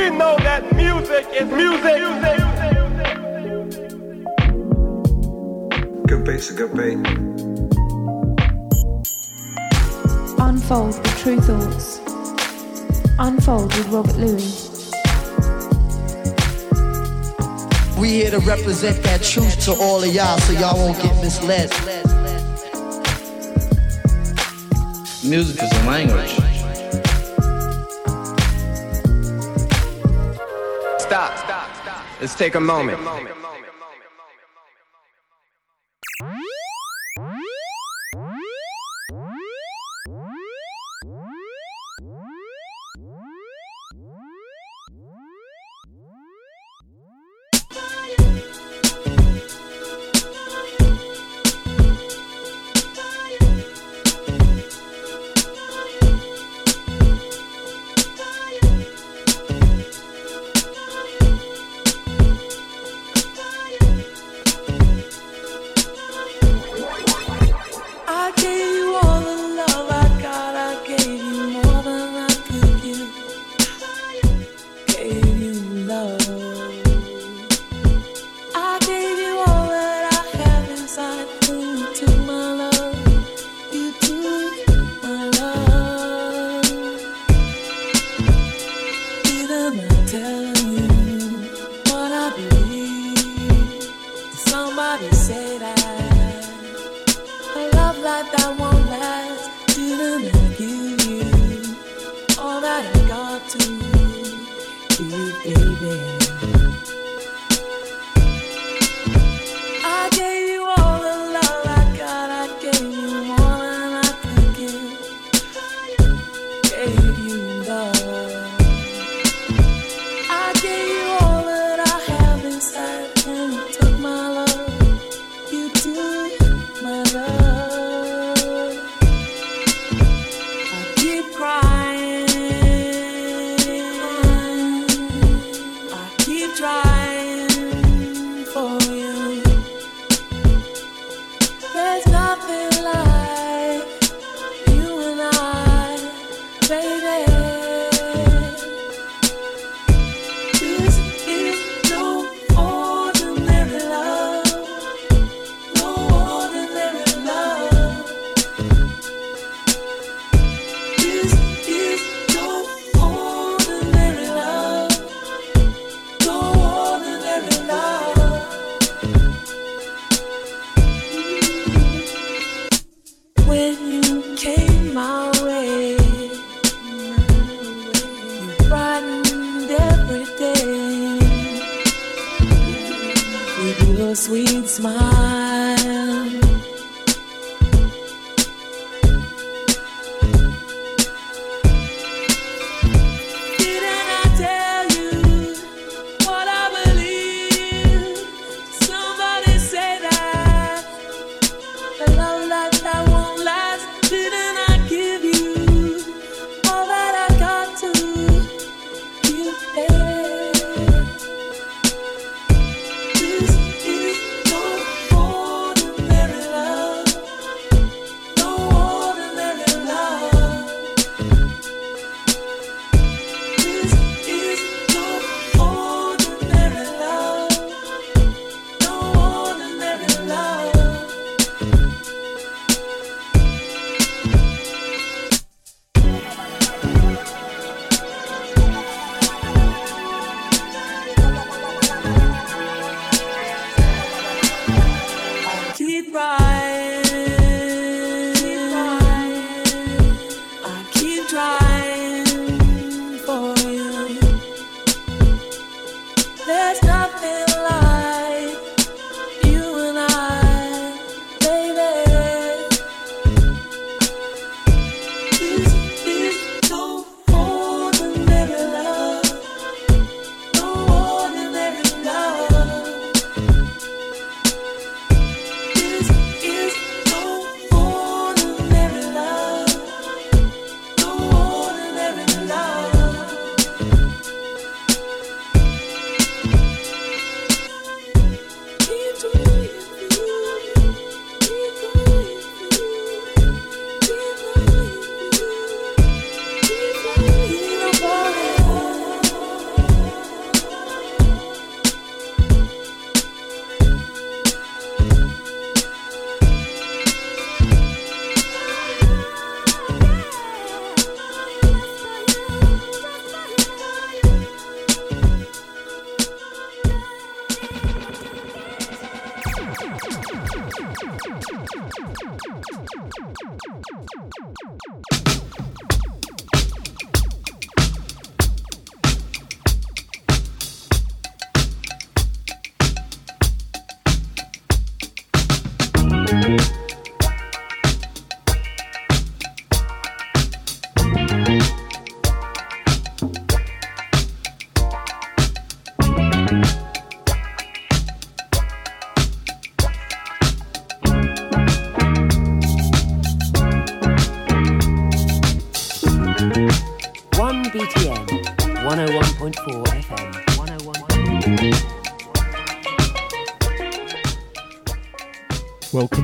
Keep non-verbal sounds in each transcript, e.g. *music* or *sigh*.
We know that music is music. music. Good bass, a good beat. Unfold the true thoughts. Unfold with Robert Luis. We here to represent that truth to all of y'all so y'all won't get misled. Music is a language. Let's take a moment. Take a moment.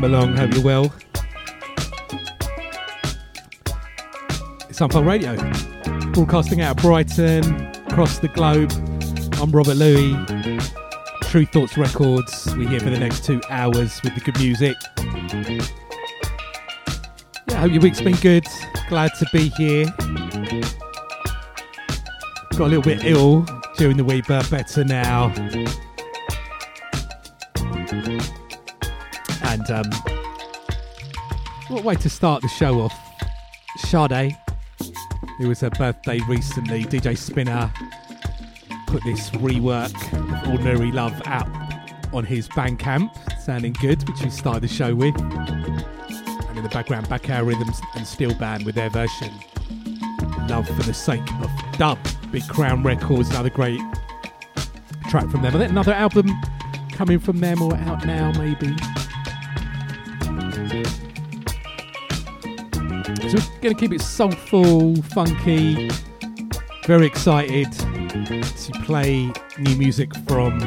Along, hope you're well. It's Unfold Radio, broadcasting out of Brighton, across the globe. I'm Robert Luis, Tru Thoughts Records. We're here for the next two hours with the good music. Yeah, I hope your week's been good. Glad to be here. Got a little bit ill during the week, but better now. And um, what way to start the show off? Sade, it was her birthday recently. DJ Spinna put this rework of Ordinary Love out on his Bandcamp, sounding good, which we started the show with. And in the background, Bacao Rhythms and Steel Band with their version. Love for the sake of dub. Big Crown Records, another great track from them. Another album coming from them or out now, maybe. So we're going to keep it soulful, funky, very excited to play new music from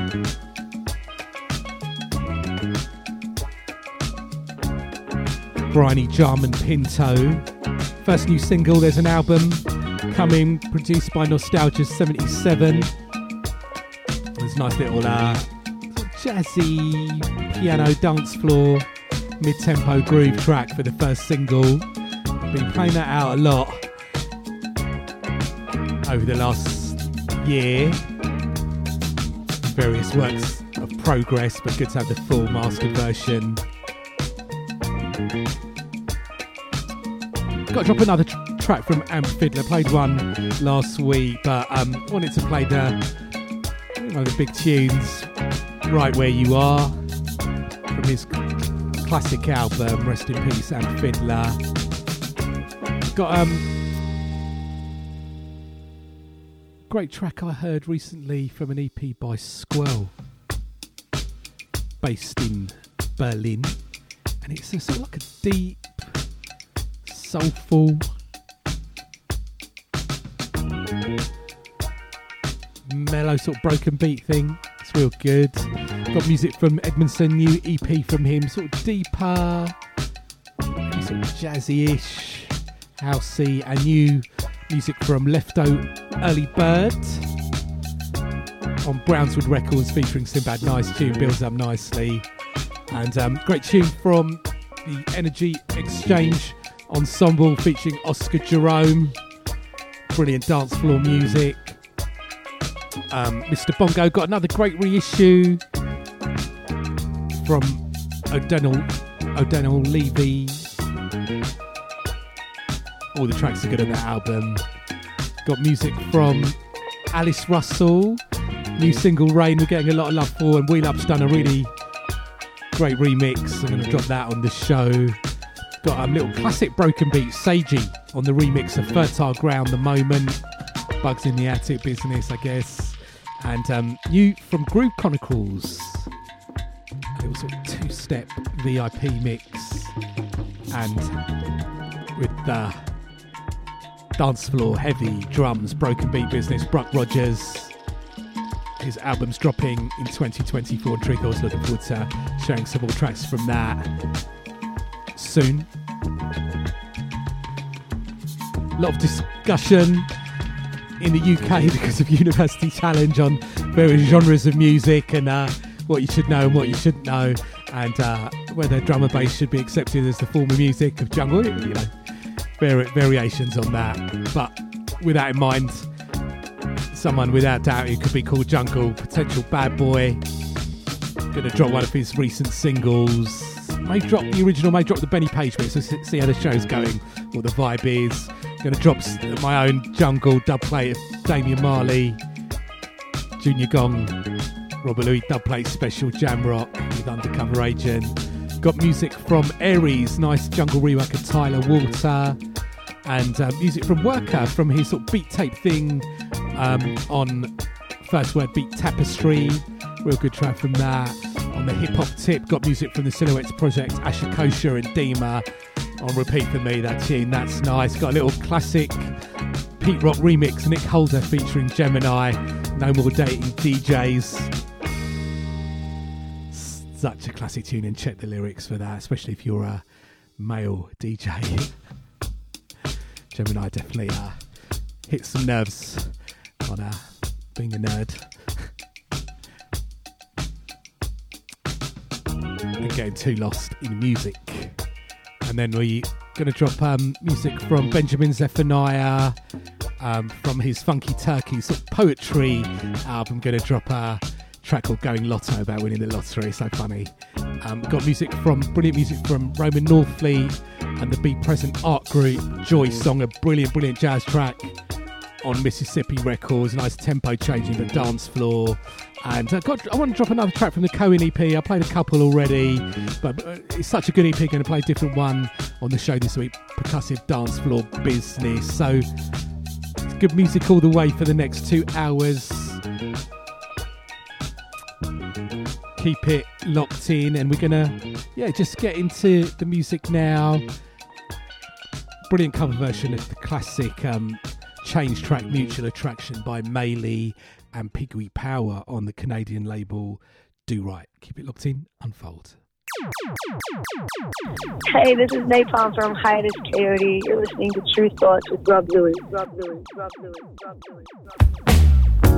Bryony Jarman Pinto. First new single, there's an album coming, produced by Nostalgia 77. There's a nice little uh, jazzy piano dance floor mid tempo groove track for the first single. Been playing that out a lot over the last year. Various works of progress, but good to have the full mastered version. Got to drop another tr- track from Amp Fiddler. Played one last week, but um, wanted to play the one of the big tunes, "Right Where You Are," from his classic album. Rest in peace, Amp Fiddler. Got um great track I heard recently from an EP by Skwirl, based in Berlin, and it's a, sort of like a deep, soulful, mellow sort of broken beat thing. It's real good. Got music from Edmondson, new EP from him, sort of deeper, sort of jazzy-ish, housey, and new music from Lefto Early Bird on Brownswood Records featuring Simbad. Nice tune, builds up nicely. And um, great tune from the Energy Exchange Ensemble featuring Oscar Jerome. Brilliant dance floor music. Um, Mr. Bongo got another great reissue from O'Donnell, O'Donnell Levy. All the tracks are good on that album. Got music from Alice Russell. New single Rain we're getting a lot of love for, and WheelUP's done a really great remix. I'm going to drop that on the show. Got a little classic broken beat, Seiji, on the remix of Fertile Ground, The Moment. Bugs in the Attic business, I guess. And um, new from Groove Chronicles. It was a two step VIP mix. And with the dance floor heavy drums, broken beat business, Bruck Rogers. His album's dropping in 2024. Trickles looking forward to sharing some tracks from that soon. A lot of discussion in the UK *laughs* because of University Challenge on various genres of music and uh, what you should know and what you shouldn't know, and uh, whether drum and bass should be accepted as the form of music of jungle. You know, vari- variations on that. But with that in mind, someone without doubt who could be called Jungle, Potential Badboy. Gonna drop one of his recent singles. May drop the original, may drop the Benny Page mix. So see how the show's going, what the vibe is. Gonna drop my own Jungle dub plate of Damian Marley, Junior Gong, Robert Luis dub plate special Jam Rock with Undercover Agent. Got music from Aries, nice jungle rework of Tyla Water, and uh, music from Worker from his sort of beat tape thing um, on First Word Beat Tapestry. Real good track from that. On the hip hop tip, got music from the Silhouettes Project, Asha Kosher and Dima on repeat for me. That tune, that's nice. Got a little classic Pete Rock remix, Nick Holder featuring Jemini, No More Dating DJs. Such a classic tune, and check the lyrics for that, especially if you're a male DJ. *laughs* Jemini definitely uh, hits some nerves on uh, being a nerd. *laughs* and getting too lost in music. And then we're going to drop um, music from Benjamin Zephaniah um, from his Funky Turkey sort of poetry album. Going to drop a track called Going Lotto about winning the lottery. So funny. Um, got music from brilliant music from Roman Northfleet and the Be Present Art Group. Joy Song, a brilliant, brilliant jazz track on Mississippi Records. Nice tempo changing the dance floor. And uh, got, I want to drop another track from the Coen EP. I played a couple already, but uh, it's such a good EP. Going to play a different one on the show this week. Percussive dance floor business. So good music all the way for the next two hours. Keep it locked in, and we're gonna, yeah, just get into the music now. Brilliant cover version of the classic um, change track Mutual Attraction by Maylee and Piggy Power on the Canadian label Do Right. Keep it locked in, unfold. Hey, this is Nai Palm from Hiatus Kaiyote. You're listening to Tru Thoughts with Rob Louie. Rob Louie. Rob Louie. Rob Louie. Rob Louie.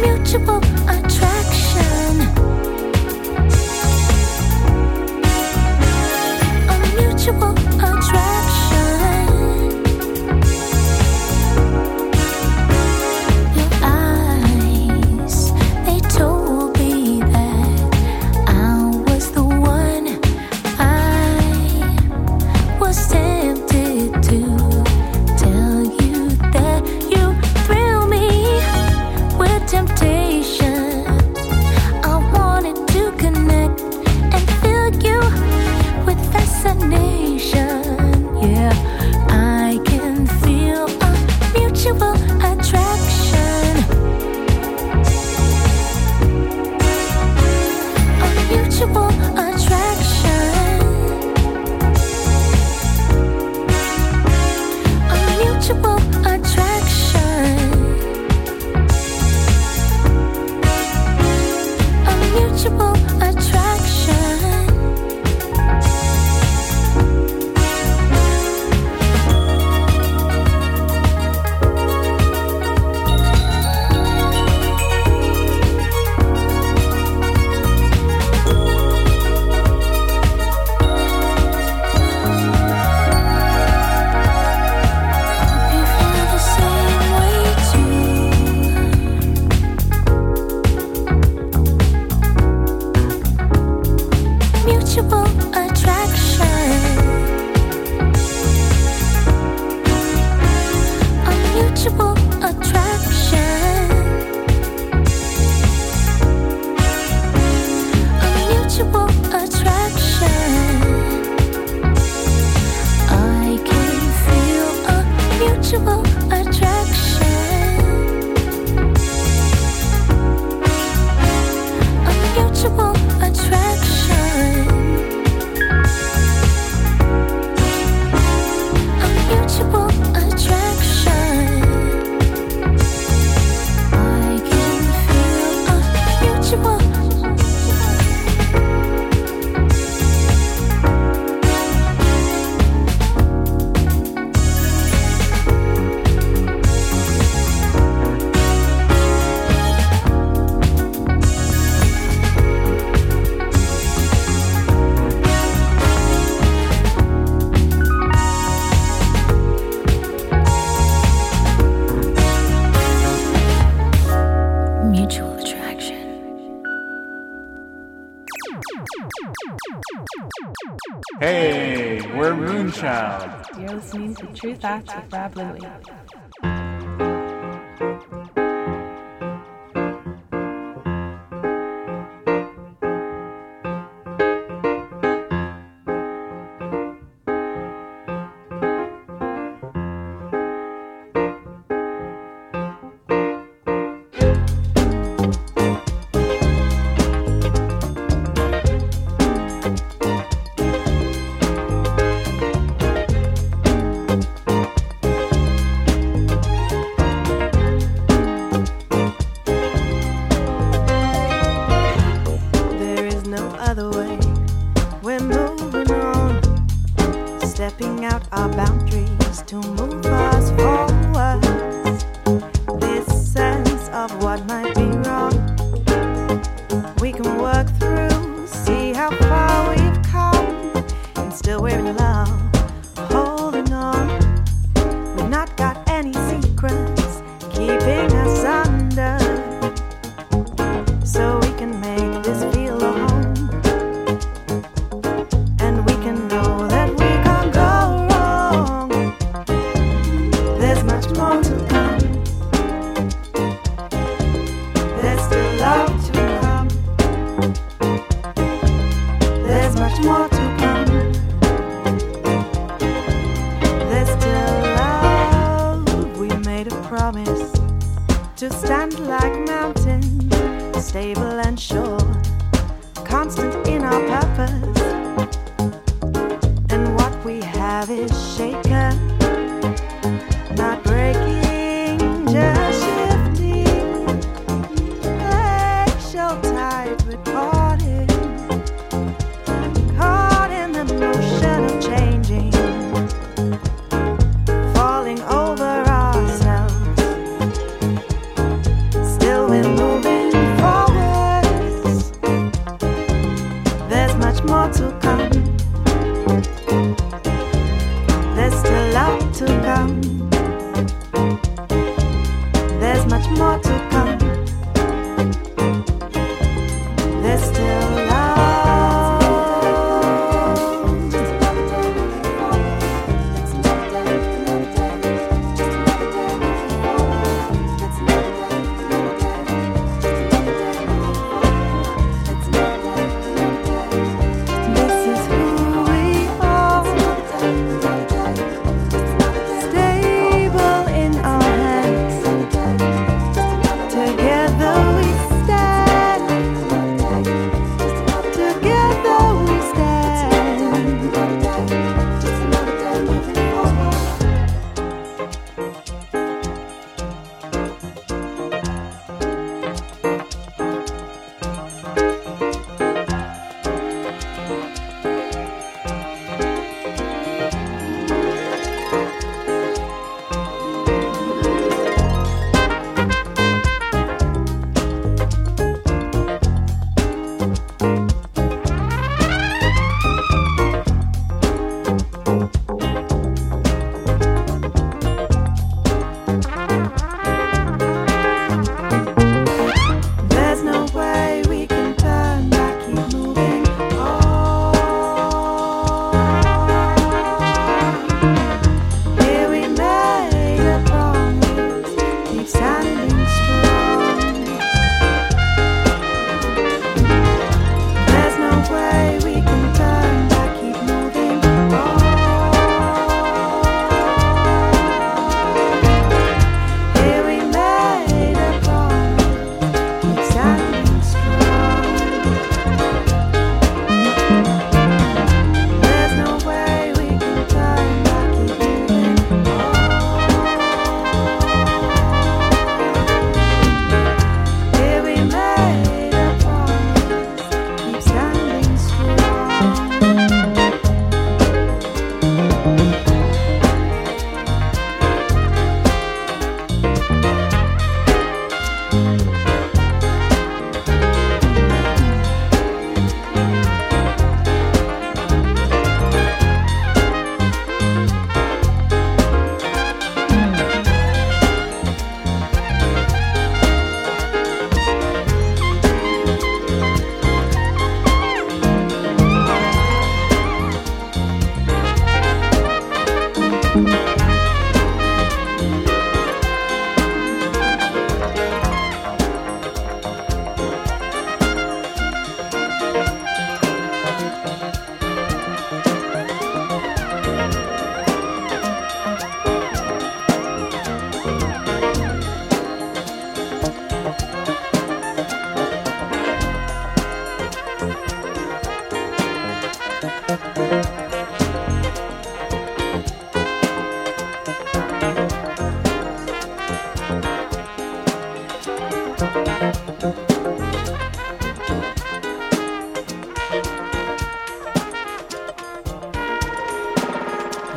Mutual A Tru Thoughts with Rob Louie.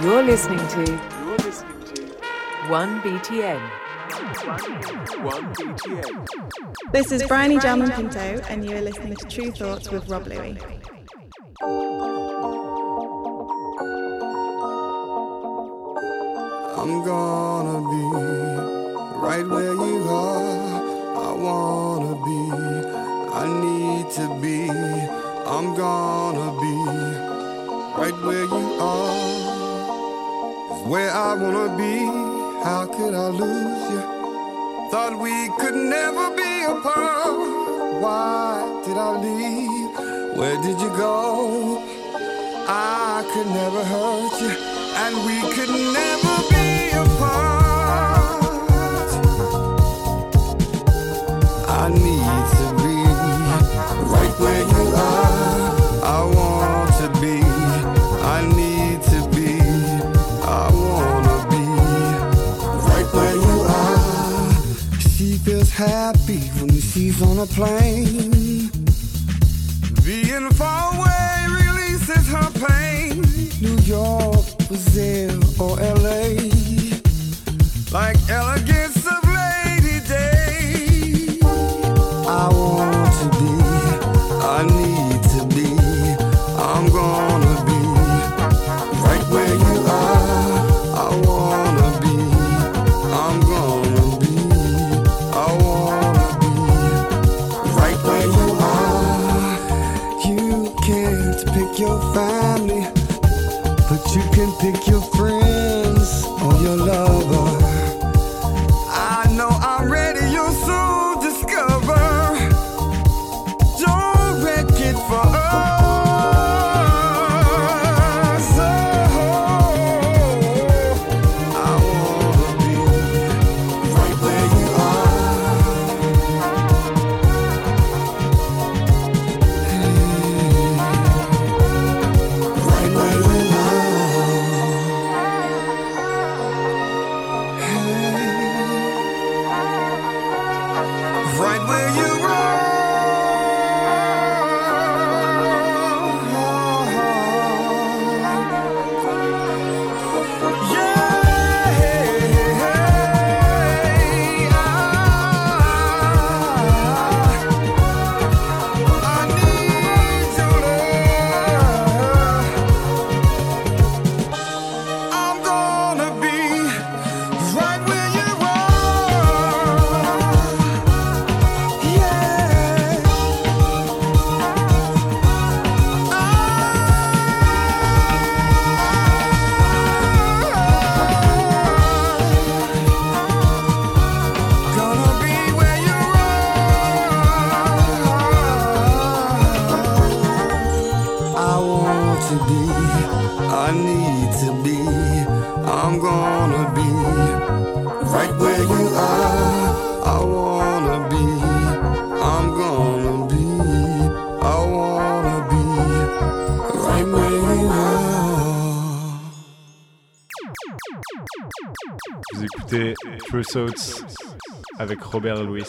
You're listening to 1BTN. 1BTN. This is Bryony Jarman Pinto, and you are listening to Tru Thoughts with Rob Louie. I'm gonna be right where you are. I wanna be, I need to be. I'm gonna be right where you are. Is where I wanna be. How could I lose you? Thought we could never be apart. Why did I leave? Where did you go? I could never hurt you, and we could never be apart. I need to be right where you happy when she's on a plane. Being far away releases her pain. New York, Brazil, or LA. Avec Robert Louis.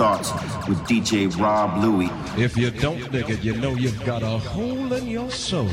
starts with DJ Rob Louie. If you don't dig it, you know you've got a hole in your soul.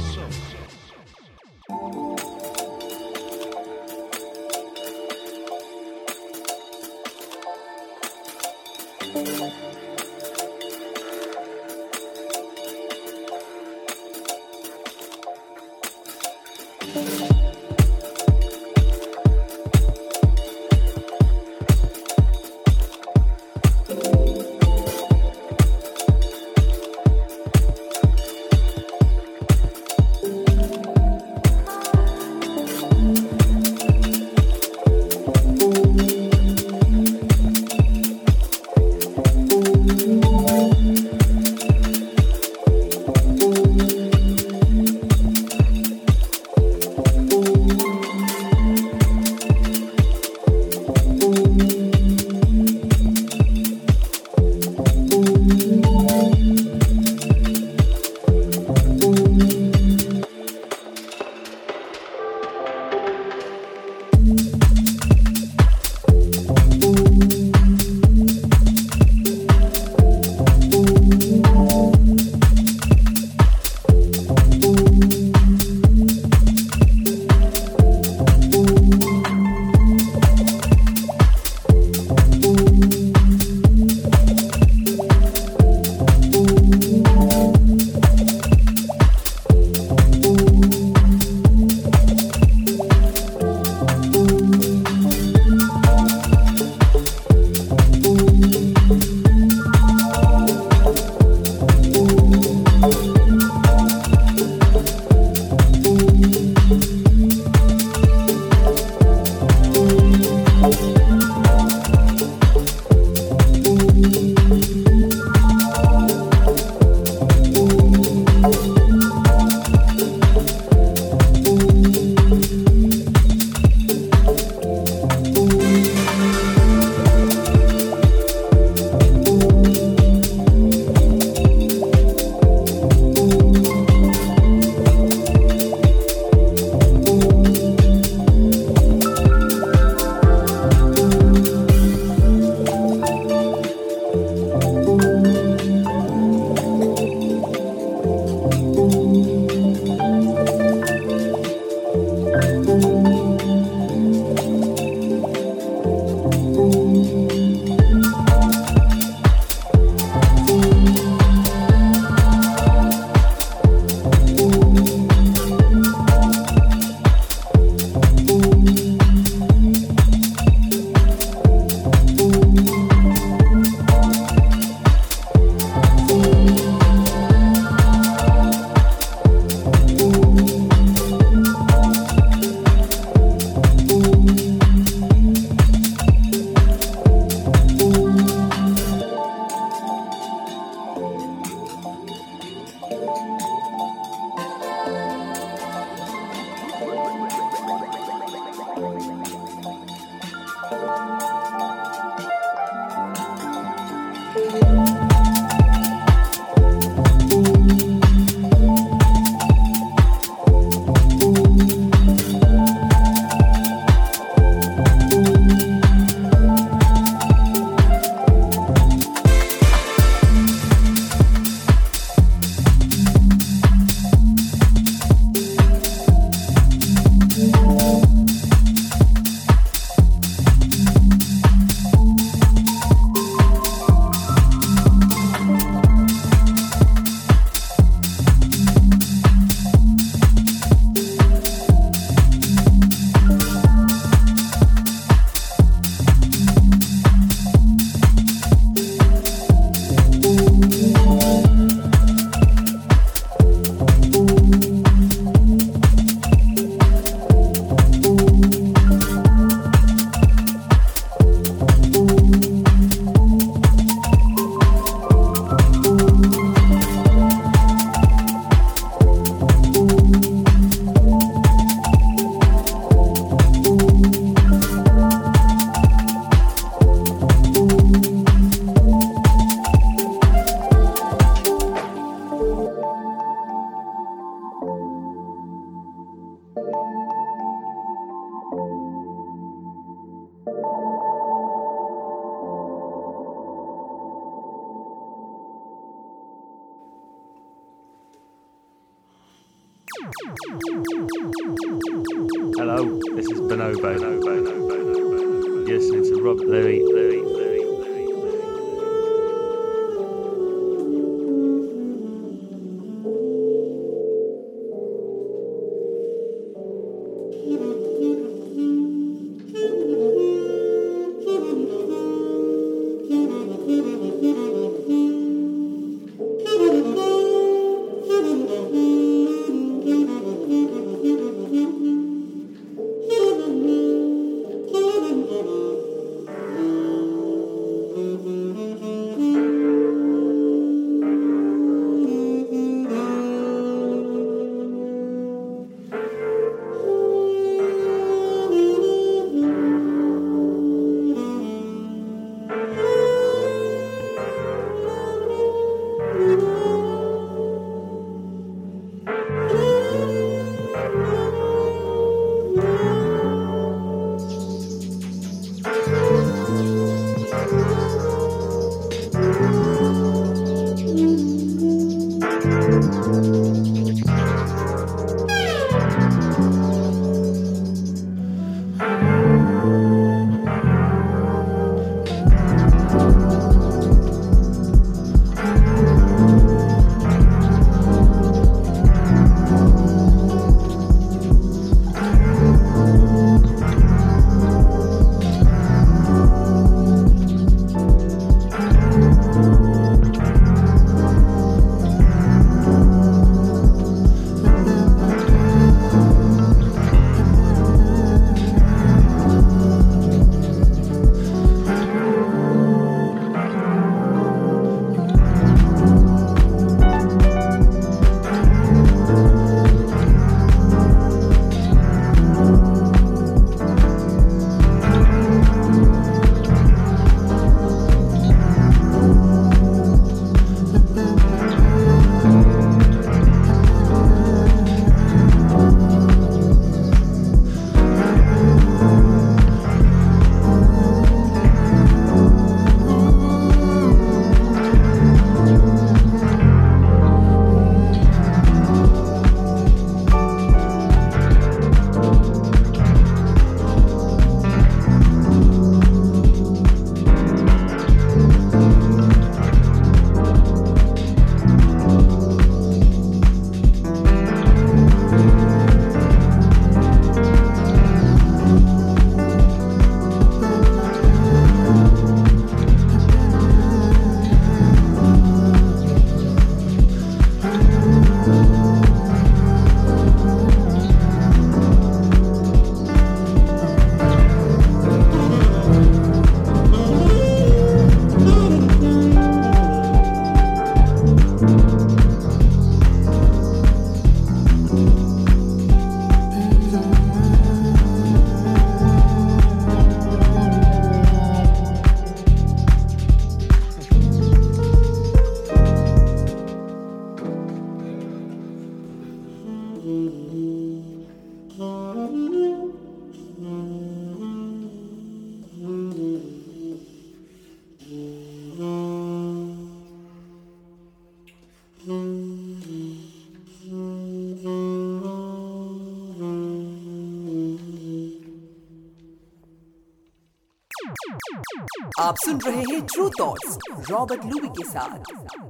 आप सुन रहे हैं true thoughts Robert Luby के साथ।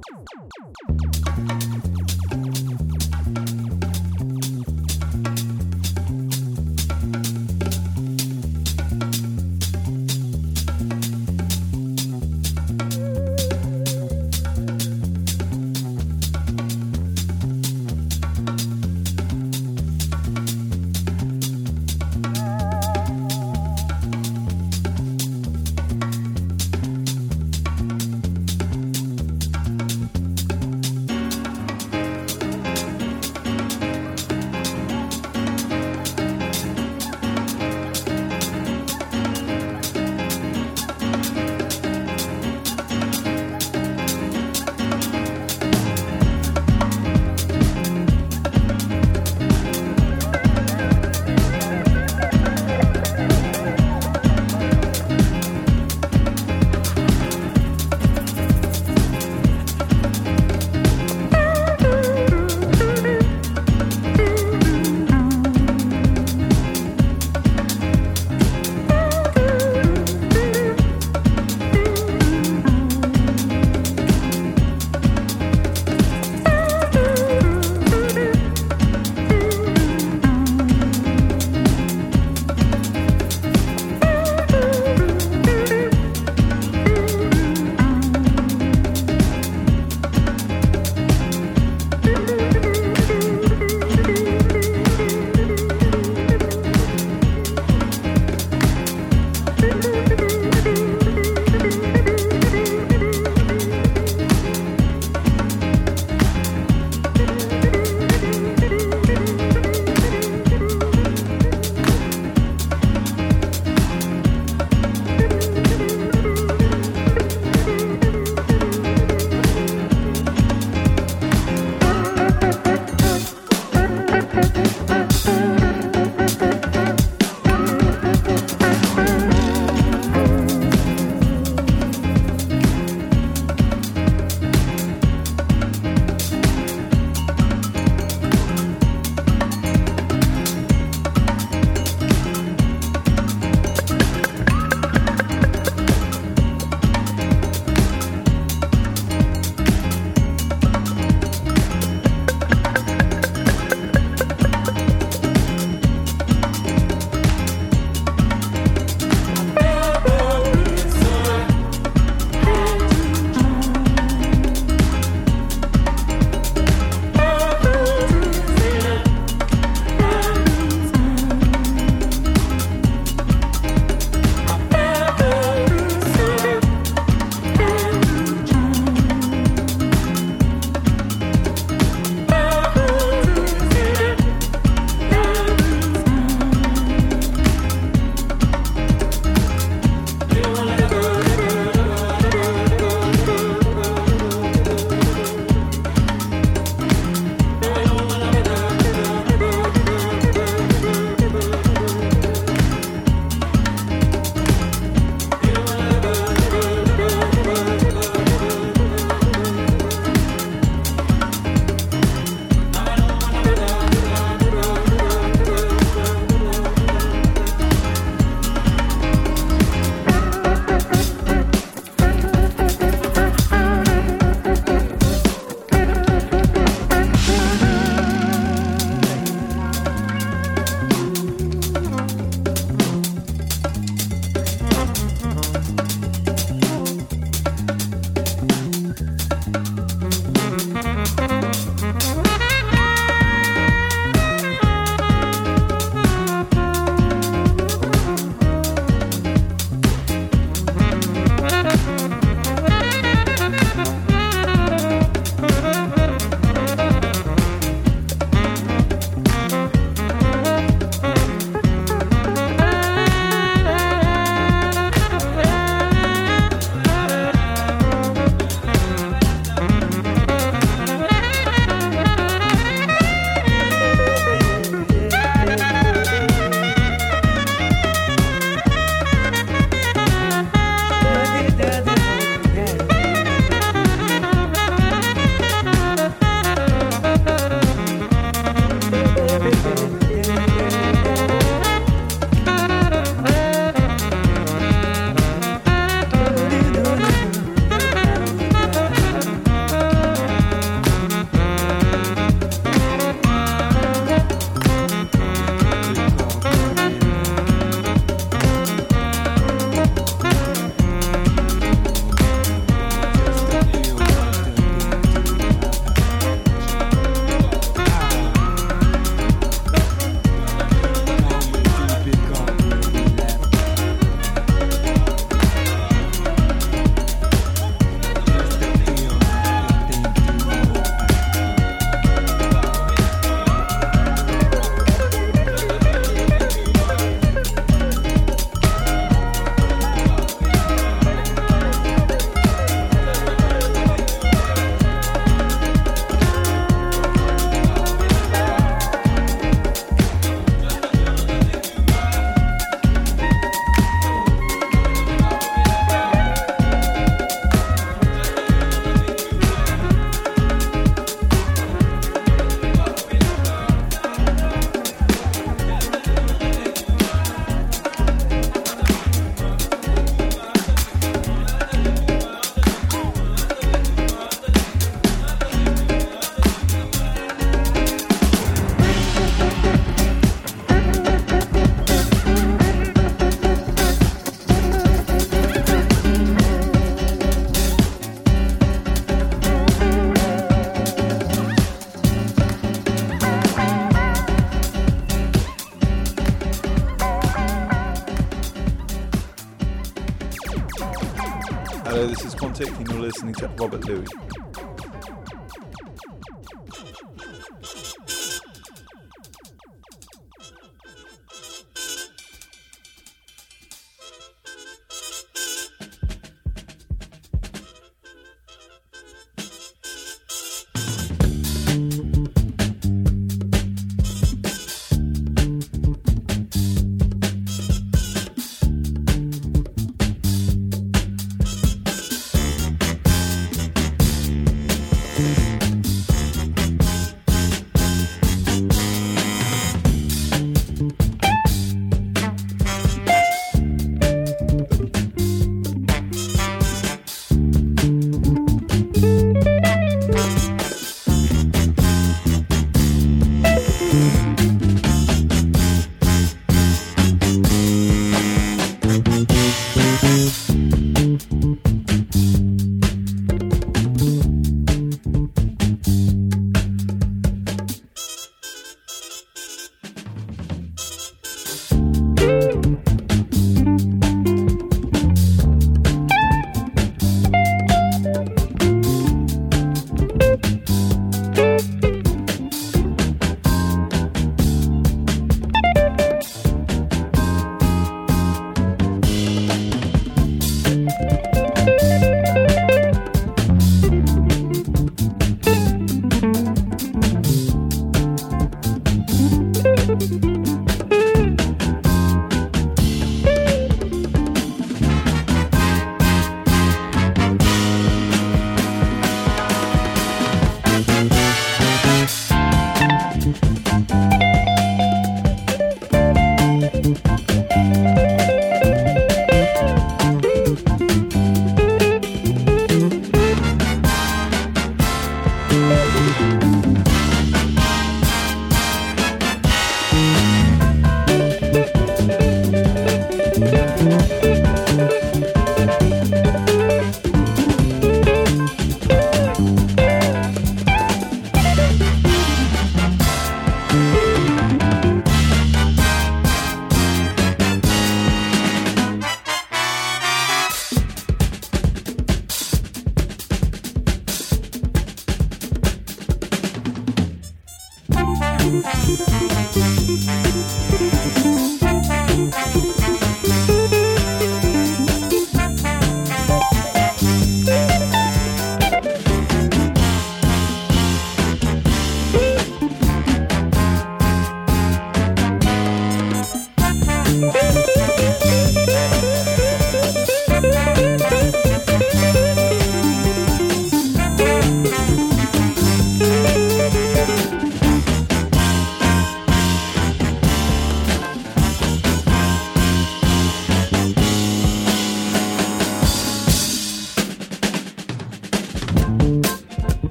Listening to Robert Luis.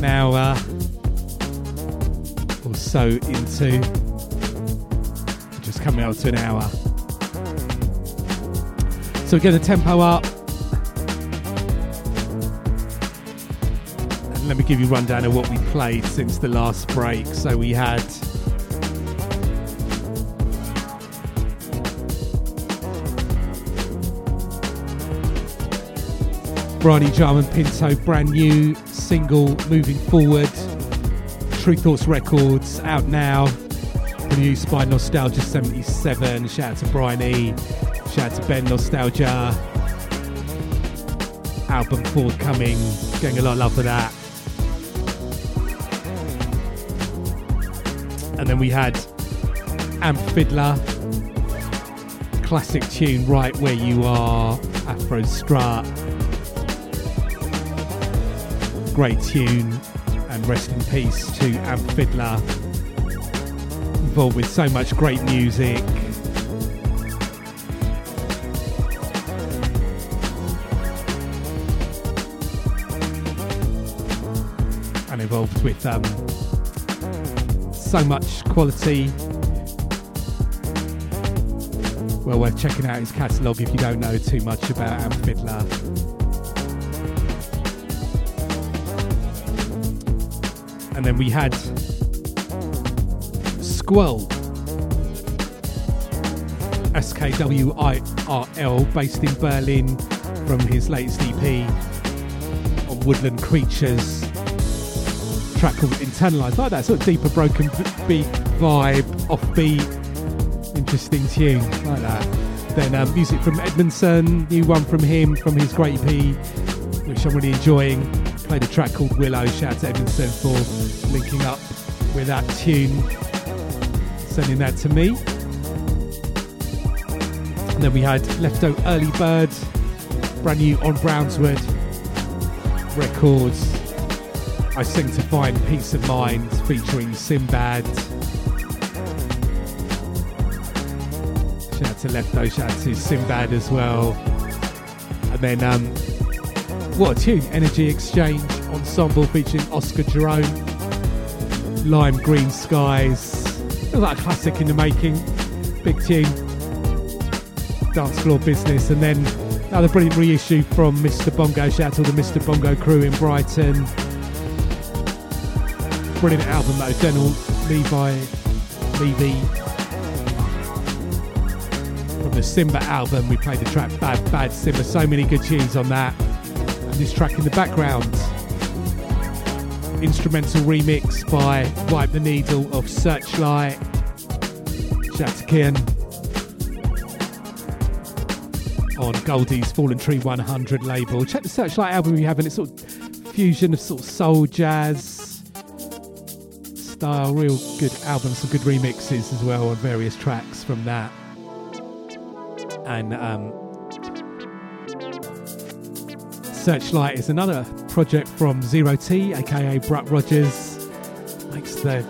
Now, uh, we're so into just coming out to an hour. So we get the tempo up. And let me give you a rundown of what we played since the last break. So we had Bryony Jarman Pinto, brand new single moving forward. Tru Thoughts Records out now. Produced by Nostalgia 77. Shout out to Bryony. Shout out to Ben Nostalgia. Album forthcoming. Getting a lot of love for that. And then we had Amp Fiddler. Classic tune, Right Where You Are. Afro Strut great tune and rest in peace to Amp Fiddler involved with so much great music. And involved with um, so much quality. Well worth checking out his catalogue if you don't know too much about Amp Fiddler and then we had Squirrel, SKWIRL, based in Berlin, from his latest EP on Woodland Creatures. Track called Internalized, like that sort of deeper broken beat vibe, offbeat, interesting tune, like that. Then um, music from Edmondson, new one from him from his great EP, which I'm really enjoying played a track called Willow. Shout out to Edmondson for linking up with that tune, sending that to me. And then we had Lefto Early Bird, brand new on Brownswood Records. I Sing to Find Peace of Mind featuring Simbad. Shout out to Lefto, shout out to Simbad as well. And then um, what a tune! Energy Exchange Ensemble featuring Oscar Jerome, Lime Green Skies. Feels like a classic in the making. Big tune. Dance floor business. And then another brilliant reissue from Mr. Bongo. Shout out to the Mr. Bongo crew in Brighton. Brilliant album though. Dental Levi Levy. From the Simba album, we played the track Bad Bad Simba. So many good tunes on that this track in the background. Instrumental remix by Wipe the Needle of Searchlight. Shout to on Goldie's Fallen Tree 100 label. Check the Searchlight album we have, and it's sort of fusion of sort of soul jazz style. Real good album, some good remixes as well on various tracks from that. And um, Searchlight is another project from Zero T, aka Brutt Rogers. Makes the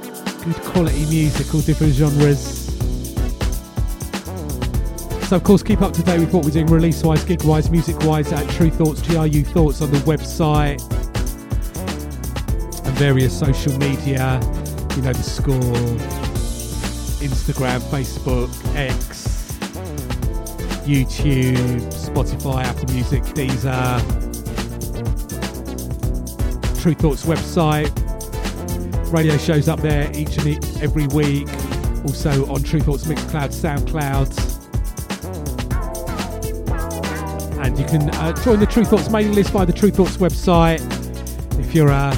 good quality music, all different genres. So, of course, keep up to date with what we're doing release wise, gig wise, music wise at Tru Thoughts, TRU Thoughts on the website and various social media. You know, the score, Instagram, Facebook, X, YouTube, Spotify, Apple Music, Deezer. Tru Thoughts website. Radio shows up there each and every week. Also on Tru Thoughts Mixcloud, SoundCloud. And you can uh, join the Tru Thoughts mailing list via the Tru Thoughts website. If you're uh,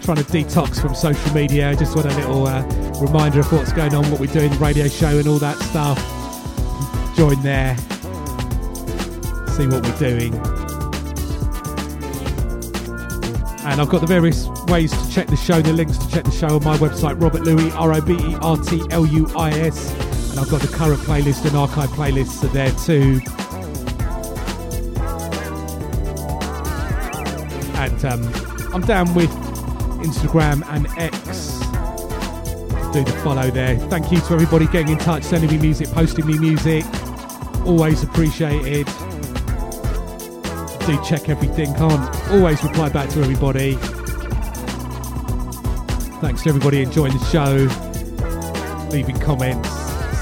trying to detox from social media, just want a little uh, reminder of what's going on, what we're doing, the radio show, and all that stuff. Join there, see what we're doing. And I've got the various ways to check the show, the links to check the show on my website, Robert Luis, R O B E R T L U I S. And I've got the current playlist and archive playlists are there too. And um, I'm down with Instagram and X do the follow there. Thank you to everybody getting in touch, sending me music, posting me music. Always appreciated. Do check everything. Can't always reply back to everybody. Thanks to everybody enjoying the show, leaving comments,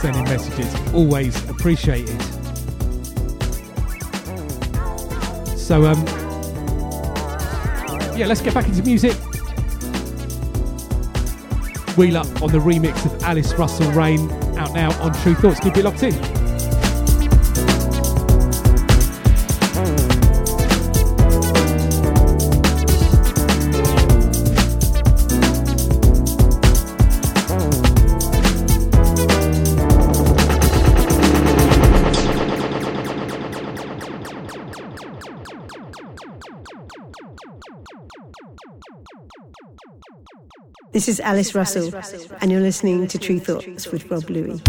sending messages. Always appreciated. So, um, yeah, let's get back into music. WheelUP on the remix of Alice Russell Rain out now on Tru Thoughts. Keep it locked in. This is Alice Russell, and you're listening to Tru Thoughts with Rob Luis.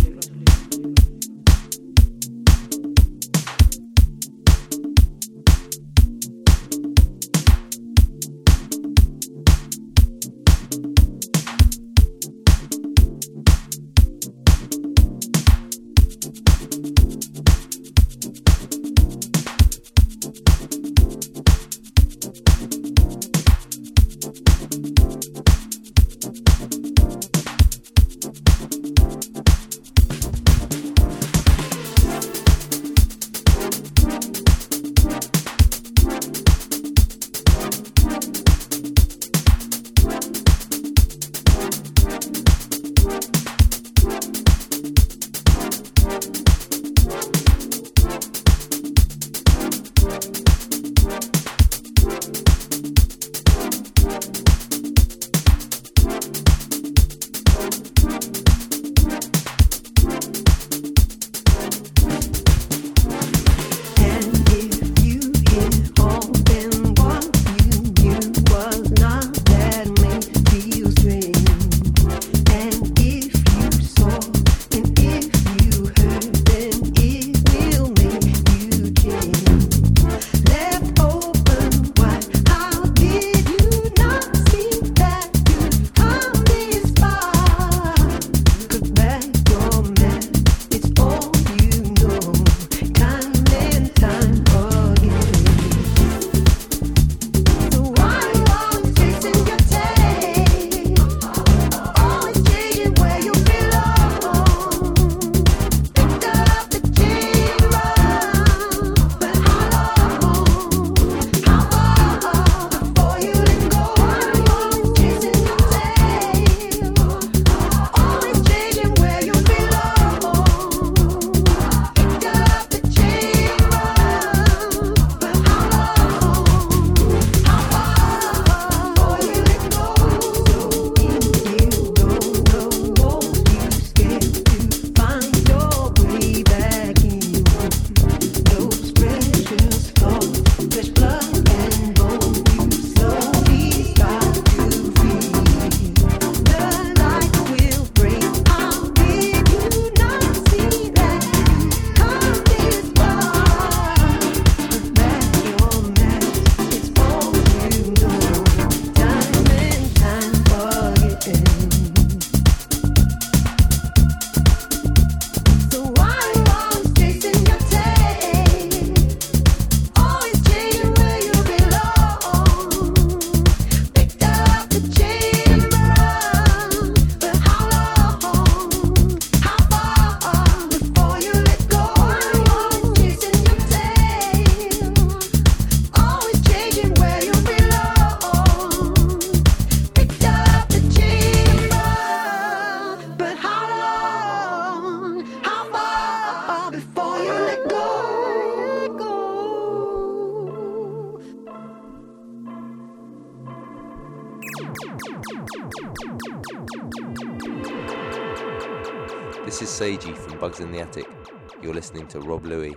This is Seiji from Bugs in the Attic. You're listening to Rob Luis.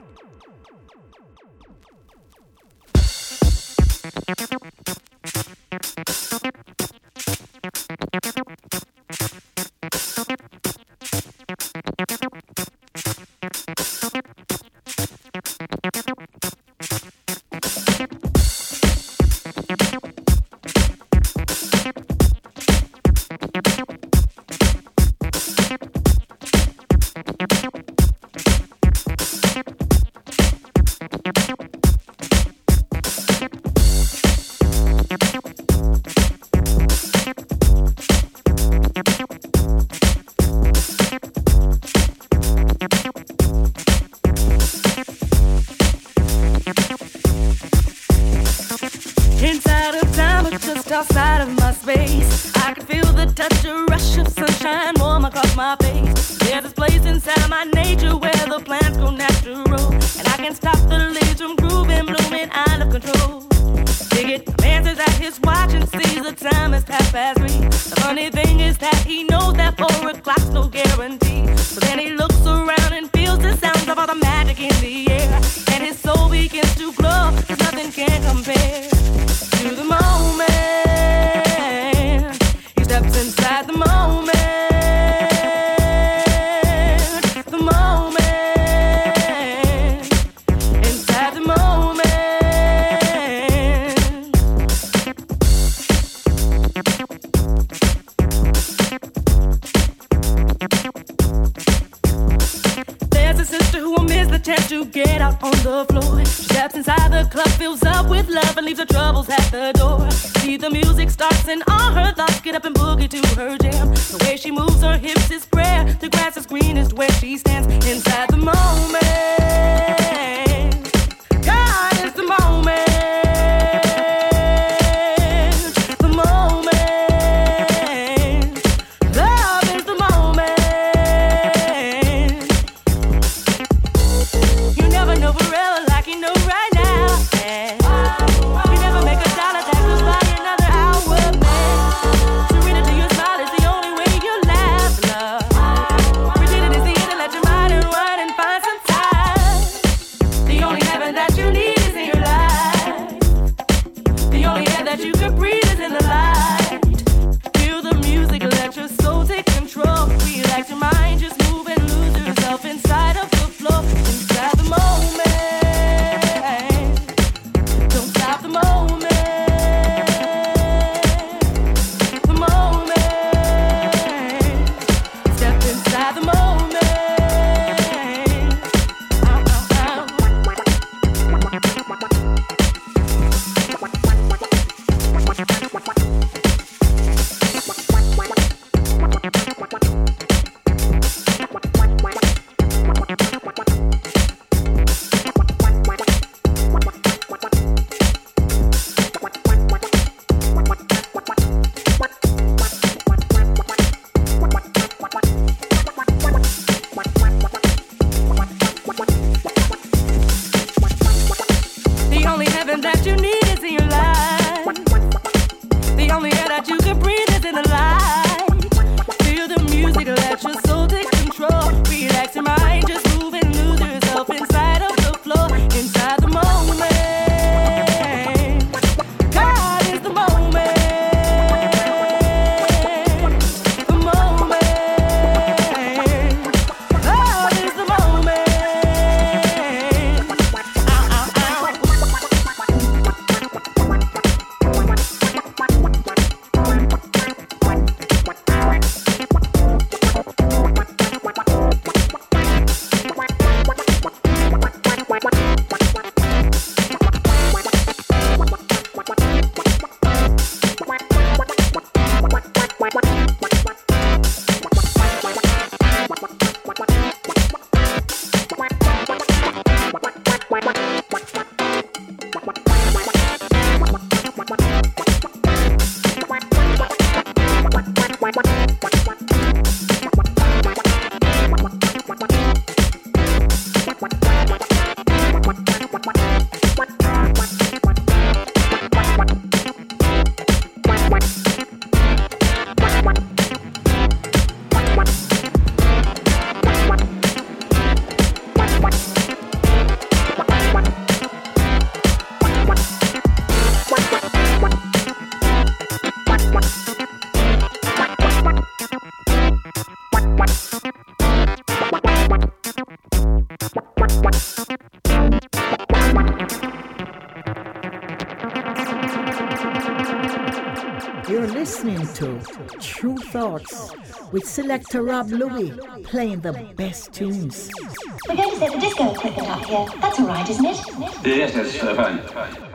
Tru Thoughts with selector Rob Luis playing the best tunes. We're going to set the disco equipment up here. That's all right, isn't it? Yes, that's fine.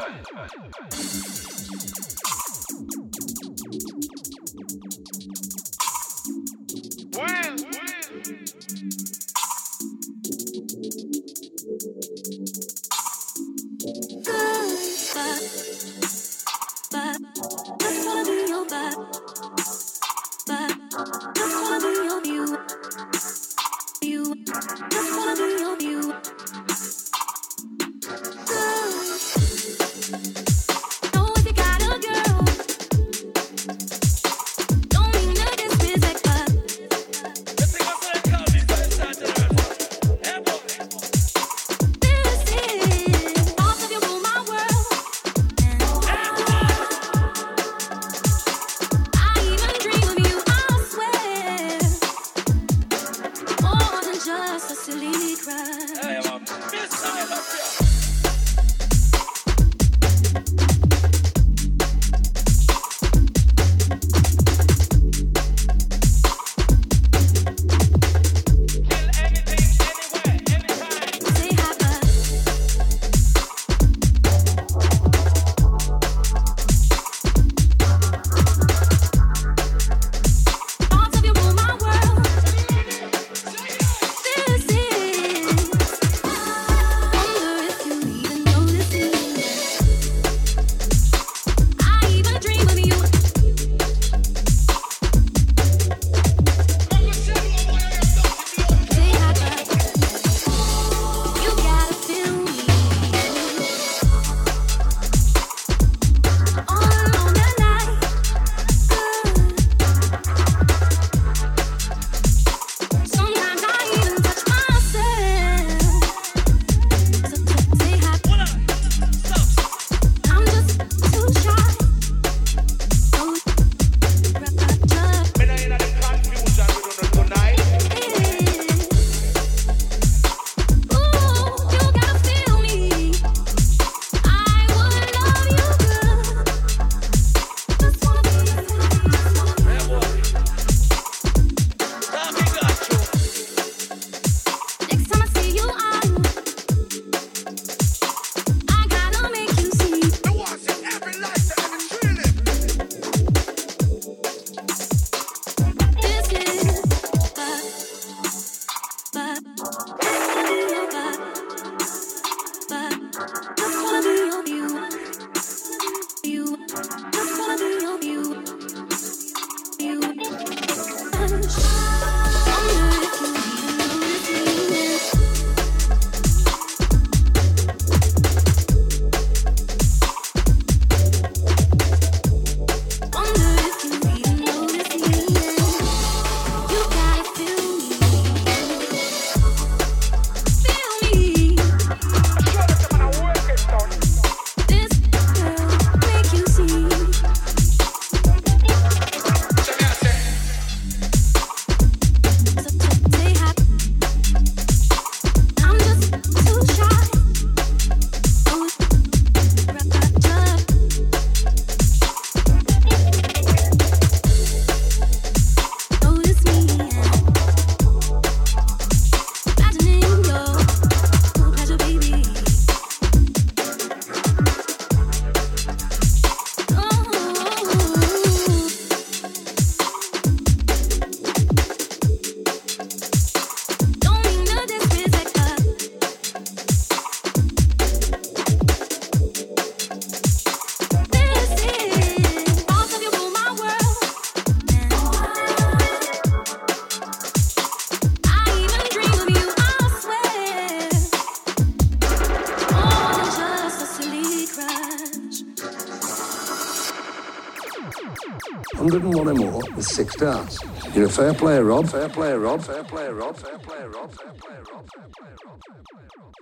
fair play, Rob. Fair play, Rob. Fair play, Rob. Fair play, Rob. Fair play, Rob.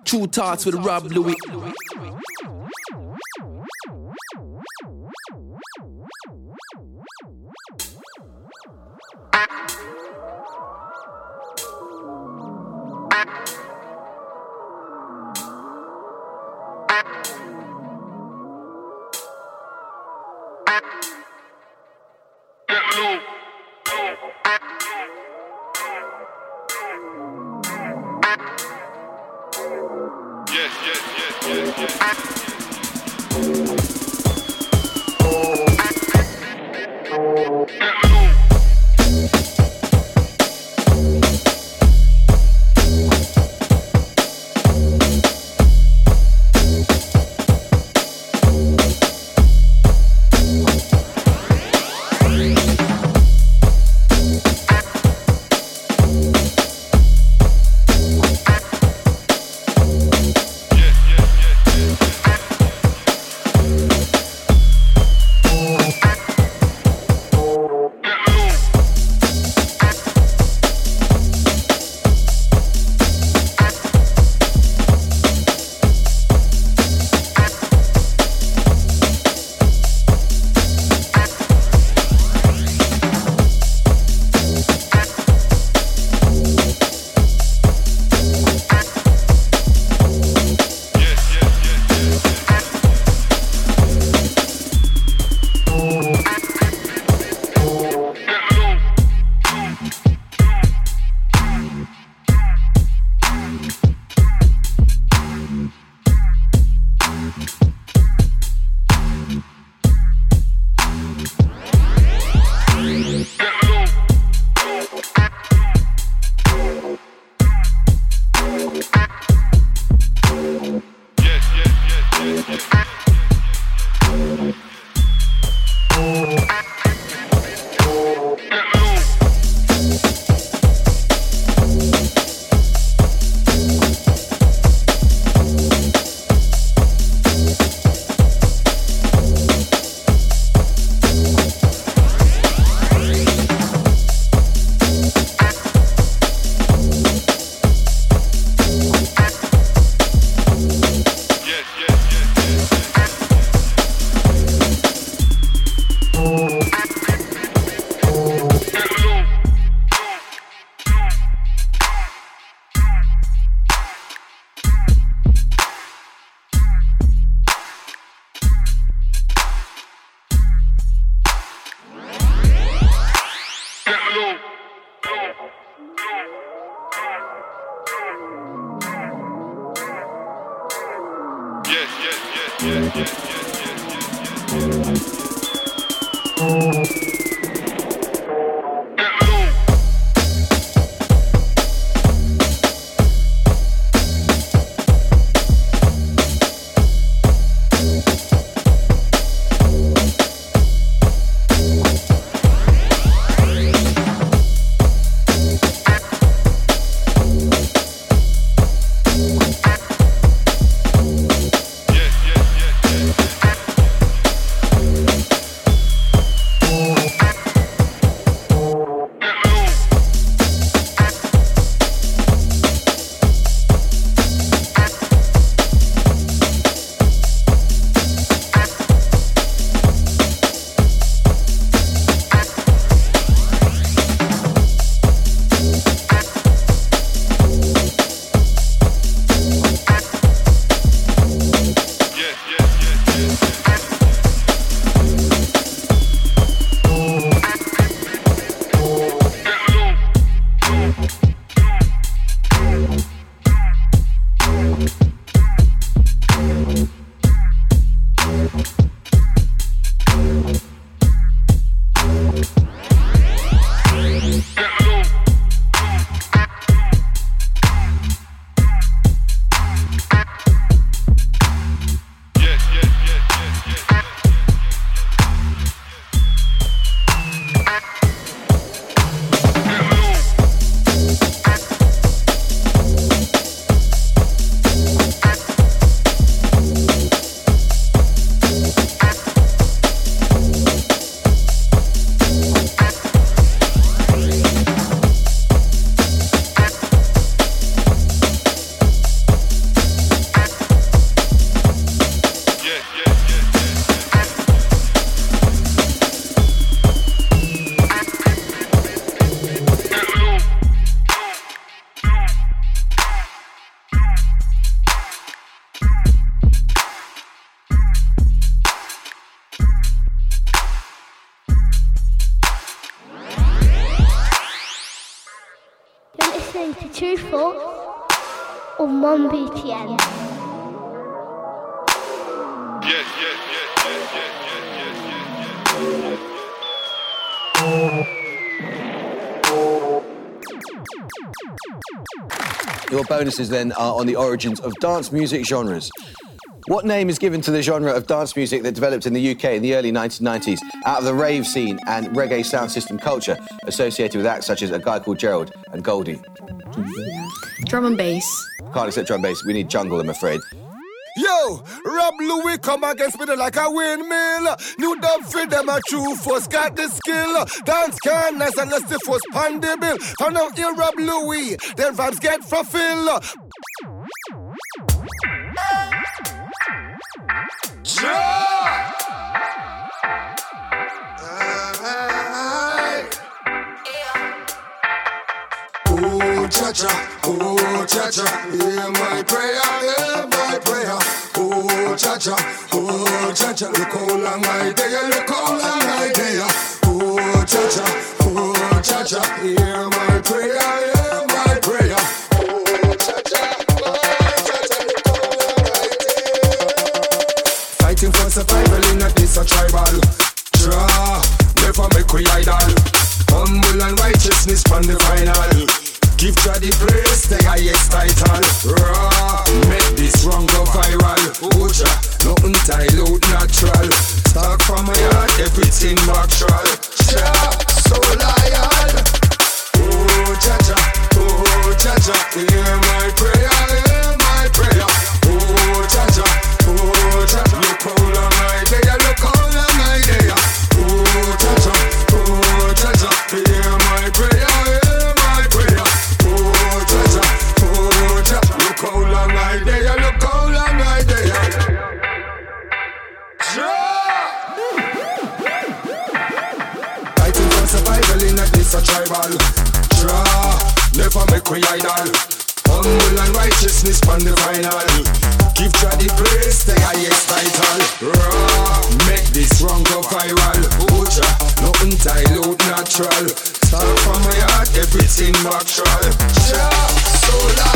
True tarts with Rob Luis bonuses then are on the origins of dance music genres. What name is given to the genre of dance music that developed in the UK in the early 1990s out of the rave scene and reggae sound system culture associated with acts such as A Guy Called Gerald and Goldie? Drum and bass. Can't accept drum and bass, we need jungle, I'm afraid. Yo, Rob Luis come against me like a windmill. New dub for them a true force, got the skill. Dance can nice unless the force pan the bill. Found out here Rob Luis, then vibes get fulfilled. Oh, cha oh, cha cha, hear my prayer, hear my prayer. Oh, cha cha, oh, cha cha, look how long I day, look how long I day. Oh, cha cha, oh, cha cha, hear my prayer, hear my prayer. Fighting for survival in a this a tribal. Draw, never make we idle. Humble and righteousness from the final. Give to the praise, the highest title. Raw, make this wrong go viral. Ocha, nothing dilute natural. Start from my heart, everything natural. Cha, so loyal. Oh, cha cha, oh, cha cha, hear we idle. Humble and righteousness from the final. Give to the praise, the highest title. Raw, make this wrong go viral. Ocha, nothing dilute natural. Start from my heart, everything natural. Ja, so loyal.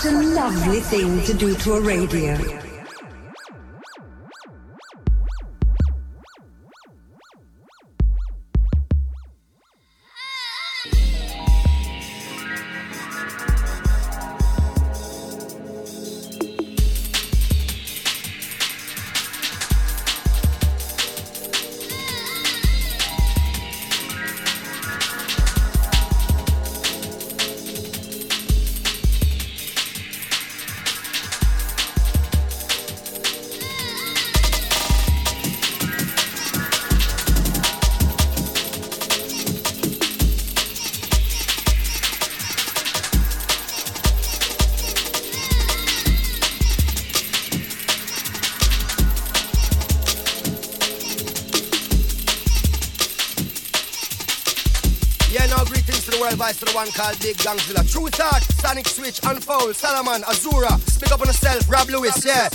What a lovely thing to do to a radio. called Big Gangzilla. True Talk, Sonic Switch, Unfold, Salaman, Azura. Speak up on yourself, Rob Luis, yeah.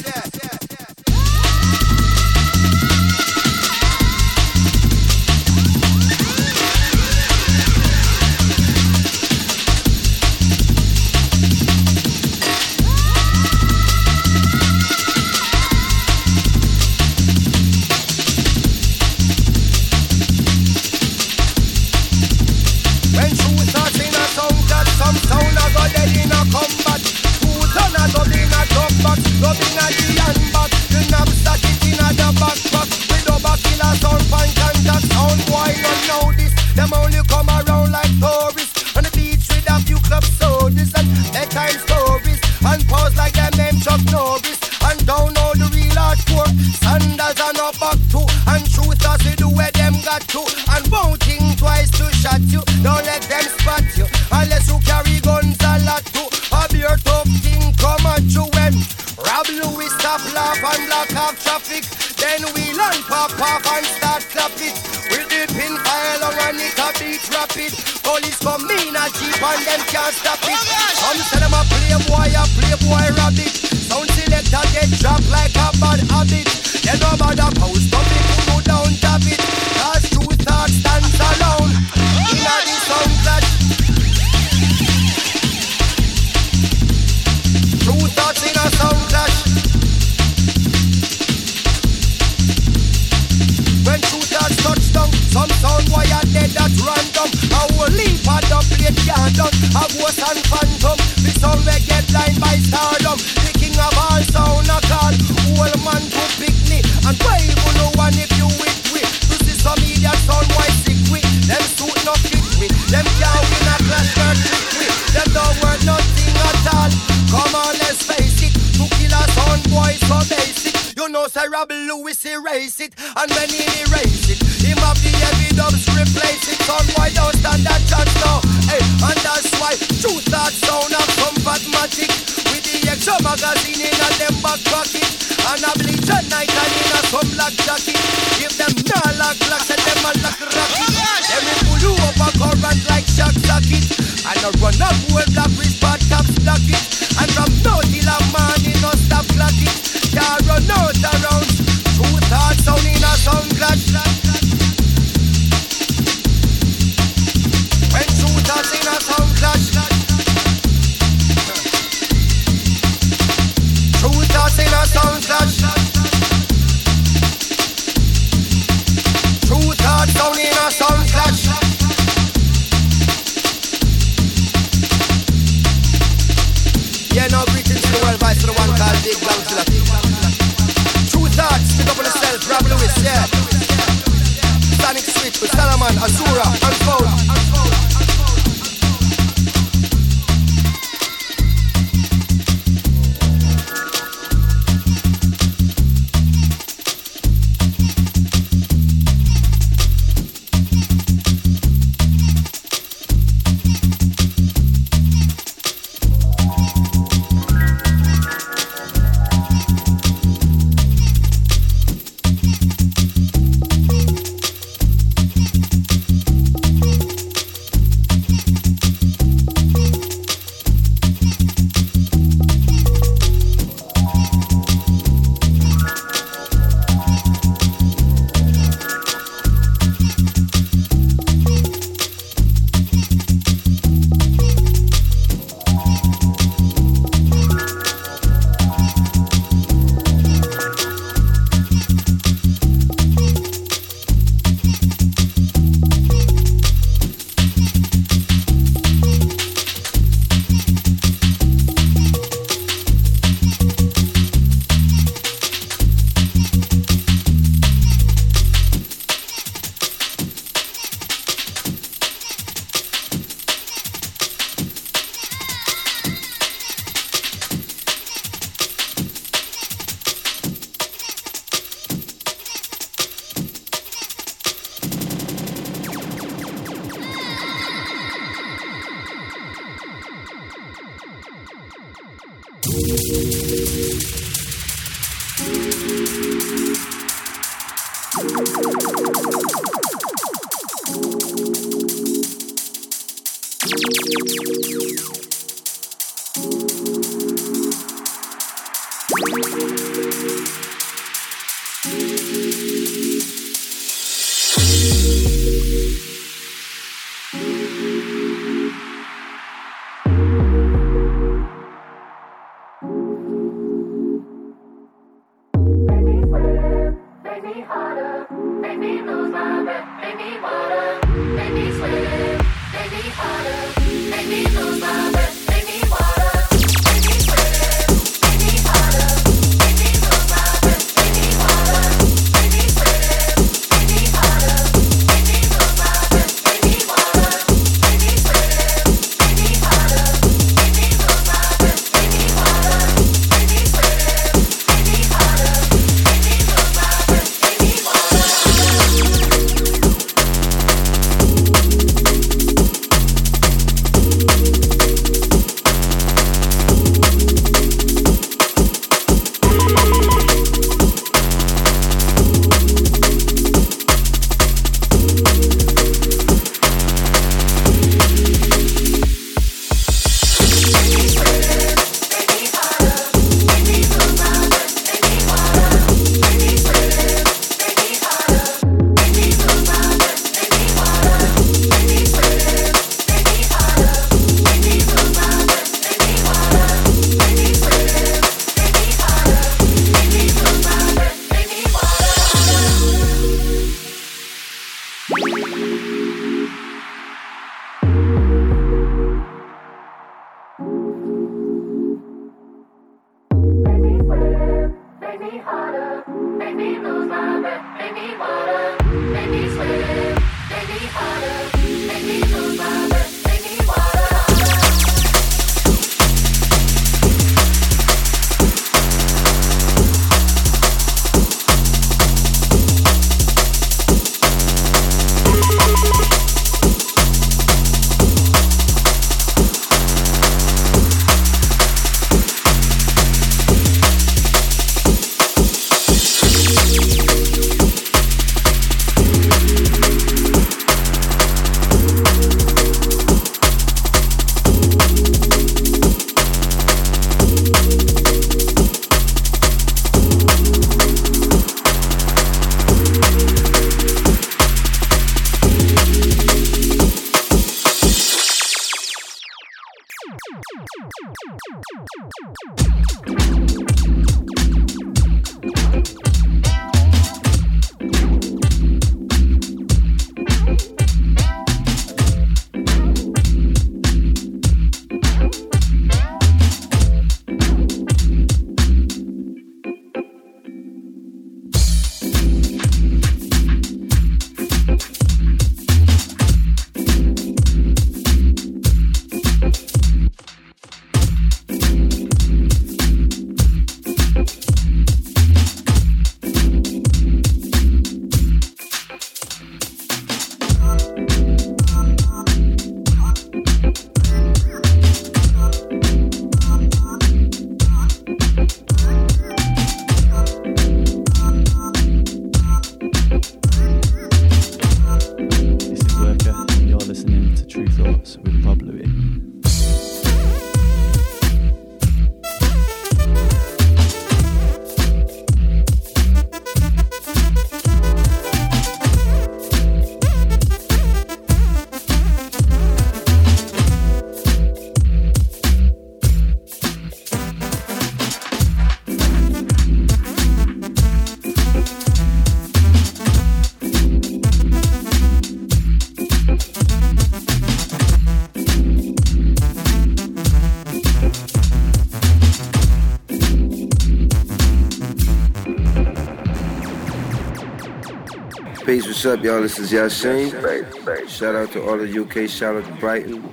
Peace, what's up, y'all? This is Yasin. Shout out to all the UK, shout out to Brighton.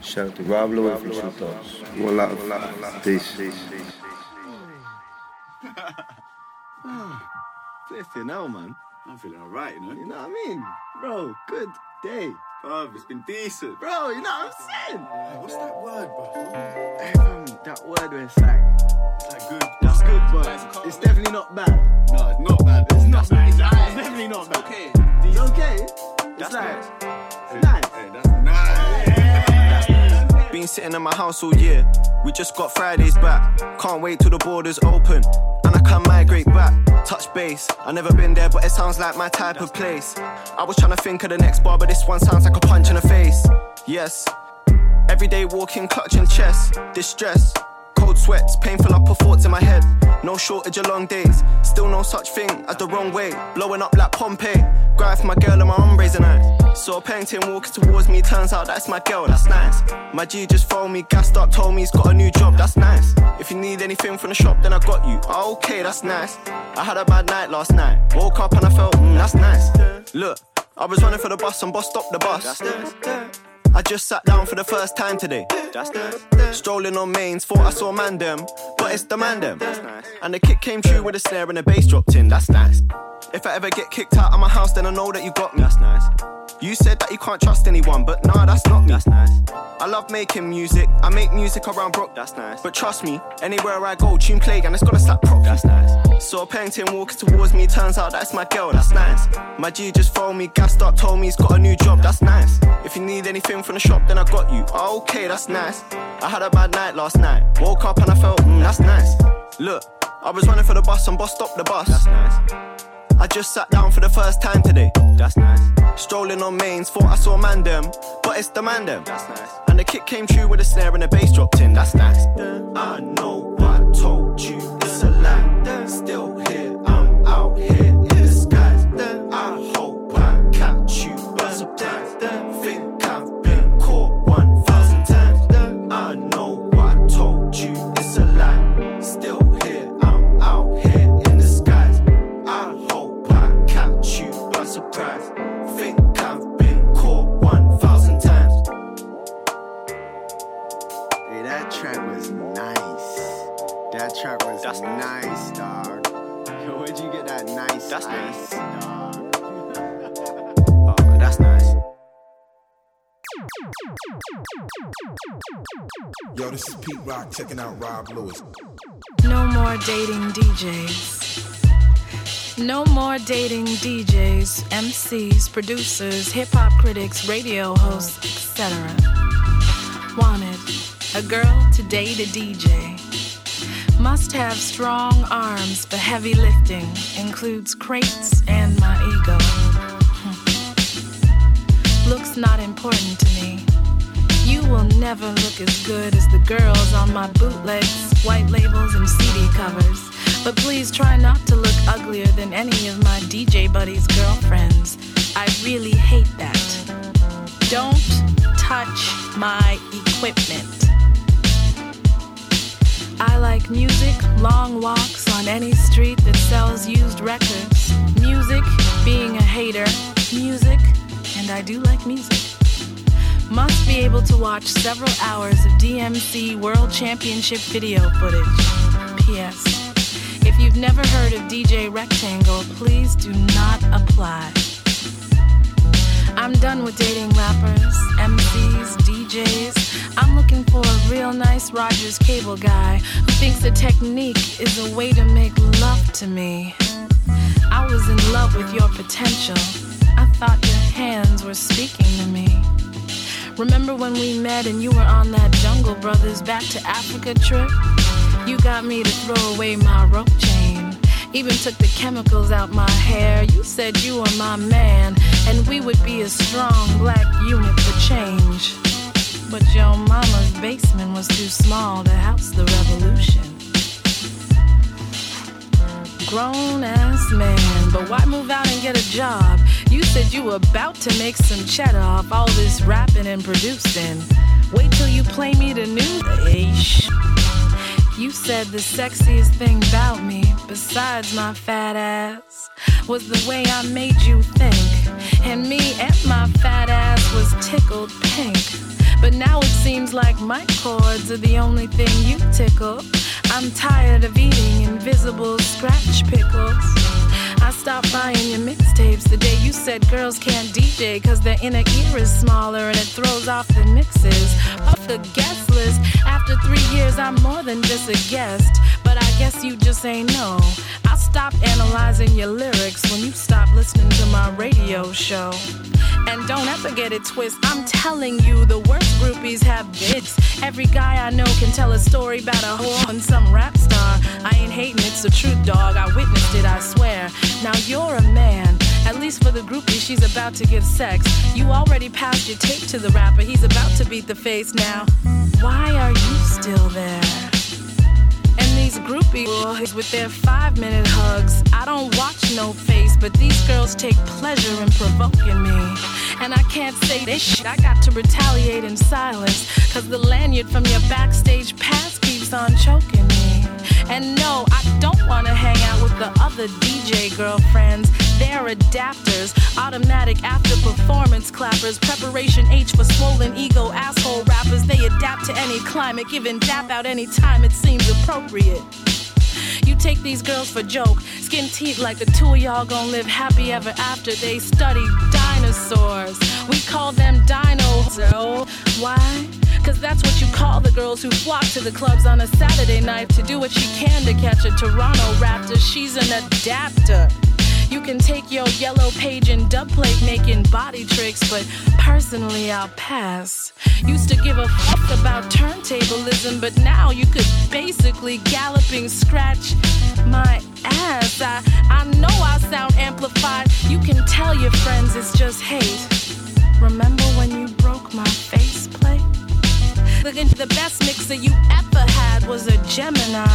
Shout out to Rob Luis from Tru Thoughts. One love. Peace. *laughs* Flipping hell, man. I'm feeling alright, you know? You know what I mean? Bro, good day. Bro, it's been decent. Bro, you know what I'm saying? What's that word, bro? Um, that word where it's like... It's like good. That's good, but my house all year. We just got Fridays back. Can't wait till the borders open. And I can migrate back. Touch base. I never been there, but it sounds like my type of place. I was trying to think of the next bar, but this one sounds like a punch in the face. Yes. Everyday walking, clutching chest. Distress. Cold sweats, painful upper thoughts in my head. No shortage of long days. Still no such thing as the wrong way. Blowing up like Pompeii. Grind for my girl and my hombres and I. Saw a painting walking towards me. Turns out that's my girl, that's nice. My G just phoned me, gassed up, told me he's got a new job, that's nice. If you need anything from the shop, then I got you. Oh, okay, that's nice. I had a bad night last night. Woke up and I felt, mm, that's nice. Look, I was running for the bus and boss stopped the bus. I just sat down for the first time today. Strolling on mains, thought I saw man them, but it's the man them. And the kick came true with a snare and the bass dropped in. That's nice. If I ever get kicked out of my house, then I know that you got me. That's nice. You said that you can't trust anyone, but nah, that's not me. That's nice. I love making music. I make music around Brook. That's nice. But trust me, anywhere I go, tune play and it's gonna slap prop. That's nice. Saw a painting walking towards me, turns out that's my girl. That's nice. My G just phoned me, gassed up, told me he's got a new job. That's nice. If you need anything from the shop, then I got you. Oh, okay, that's nice. I had a bad night last night. Woke up and I felt, mm, that's nice. Look, I was running for the bus and boss stopped the bus. That's nice. I just sat down for the first time today. That's nice. Strolling on mains, thought I saw man them, but it's the man them. That's nice. And the kick came true with a snare and the bass dropped in. That's nice. I know This That's nice, nice, dog. Yo, *laughs* where'd you get that nice? That's nice, dog. *laughs* oh, that's nice. Yo, this is Pete Rock checking out Rob Luis. No more dating DJs. No more dating DJs, MCs, producers, hip hop critics, radio hosts, etc. Wanted a girl to date a DJ. Must have strong arms for heavy lifting, includes crates and my ego. Hmm. Looks not important to me. You will never look as good as the girls on my bootlegs, white labels, and CD covers. But please try not to look uglier than any of my DJ buddies' girlfriends. I really hate that. Don't touch my equipment. I like music, long walks on any street that sells used records. Music, being a hater, music, and I do like music. Must be able to watch several hours of DMC World Championship video footage. P.S. If you've never heard of DJ Rectangle, please do not apply. I'm done with dating rappers, MCs, DJs. I'm looking for a real nice Rogers cable guy who thinks the technique is a way to make love to me. I was in love with your potential. I thought your hands were speaking to me. Remember when we met and you were on that Jungle Brothers Back to Africa trip? You got me to throw away my rope chain. Even took the chemicals out my hair. Said you were my man, and we would be a strong black unit for change. But your mama's basement was too small to house the revolution. Grown ass man, but why move out and get a job? You said you were about to make some cheddar off all this rapping and producing. Wait till you play me the new ish. You said the sexiest thing about me, besides my fat ass, was the way I made you think. And me and my fat ass was tickled pink. But now it seems like my chords are the only thing you tickle. I'm tired of eating invisible scratch pickles. I stopped buying your mixtapes the day you said girls can't DJ cause their inner ear is smaller and it throws off the mixes. Off the guest list, after three years, I'm more than just a guest. But I guess you just ain't know. I stopped analyzing your lyrics when you stopped listening to my radio show. And don't ever get it twist. I'm telling you, the worst groupies have bits. Every guy I know can tell a story about a whore and some rap star. I ain't hating, it's the truth, dog. I witnessed it, I swear. Now you're a man. At least for the groupie, she's about to give sex. You already passed your tape to the rapper. He's about to beat the face now. Why are you still there? And these groupie boys with their five minute hugs. I don't watch no face, but these girls take pleasure in provoking me. And I can't say this shit, I got to retaliate in silence. Cause the lanyard from your backstage pass keeps on choking me. And no, I wanna hang out with the other DJ girlfriends. They're adapters, automatic after performance clappers, preparation H for swollen ego asshole rappers. They adapt to any climate, giving dap out any time it seems appropriate. You take these girls for joke, skin teeth like the two of y'all gon' live happy ever after. They study dinosaurs. We call them dinos. Why? Cause that's what you call the girls who flock to the clubs on a Saturday night to do what she can to catch a Toronto Raptor. She's an adapter. You can take your yellow page and dub plate making body tricks, but personally I'll pass. Used to give a fuck about turntablism, but now you could basically galloping scratch my ass. I, I know I sound amplified. You can tell your friends it's just hate. Remember when you broke my faceplate? Look the best mixer you ever had was a Gemini.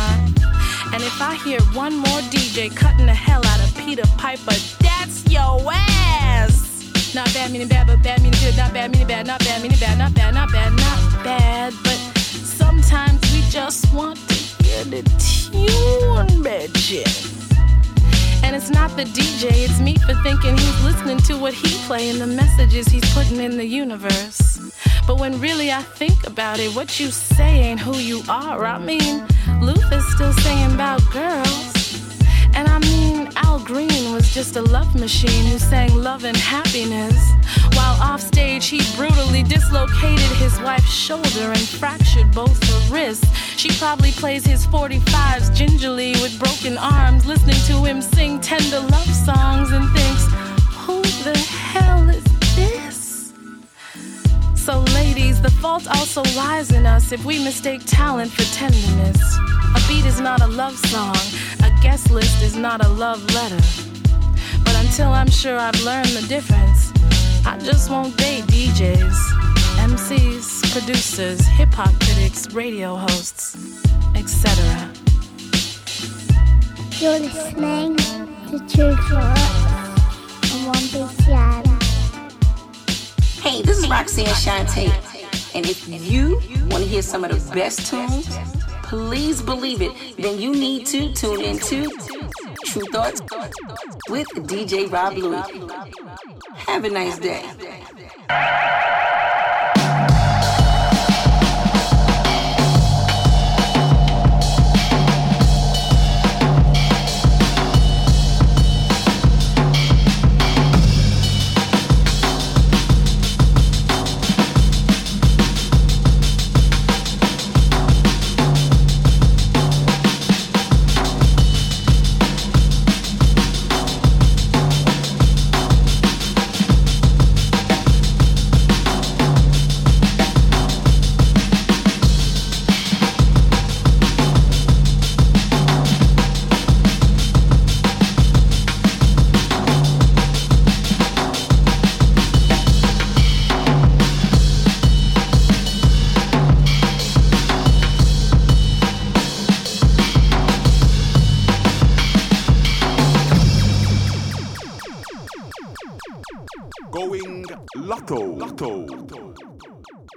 And if I hear one more DJ cutting the hell out of Peter Piper, that's your ass. Not bad meaning bad, but bad meaning good. Not bad meaning bad, not bad meaning bad, not bad, not bad, not bad. But sometimes we just want to hear the tune, bitch. And it's not the DJ, it's me for thinking he's listening to what he play and the messages he's putting in the universe. But when really I think about it, what you say ain't who you are. I mean, Luther's still singing about girls. And I mean, Al Green was just a love machine who sang love and happiness. While offstage, he brutally dislocated his wife's shoulder and fractured both her wrists. She probably plays his 45s gingerly with broken arms, listening to him sing tender love songs and thinks, Who the hell is? So, ladies, the fault also lies in us if we mistake talent for tenderness. A beat is not a love song, a guest list is not a love letter. But until I'm sure I've learned the difference, I just won't date DJs, MCs, producers, hip hop critics, radio hosts, etc. You're listening to Tru Thoughts on One BCM. Hey, this is Roxanne Shante. And if you want to hear some of the best tunes, please believe it, then you need to tune into Tru Thoughts with DJ Rob Louie. Have a nice day.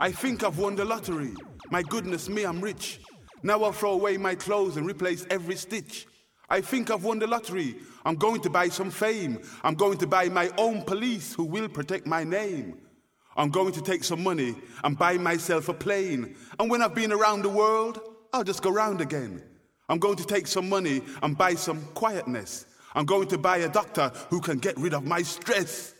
I think I've won the lottery. My goodness me, I'm rich. Now I'll throw away my clothes and replace every stitch. I think I've won the lottery. I'm going to buy some fame. I'm going to buy my own police who will protect my name. I'm going to take some money and buy myself a plane. And when I've been around the world, I'll just go round again. I'm going to take some money and buy some quietness. I'm going to buy a doctor who can get rid of my stress.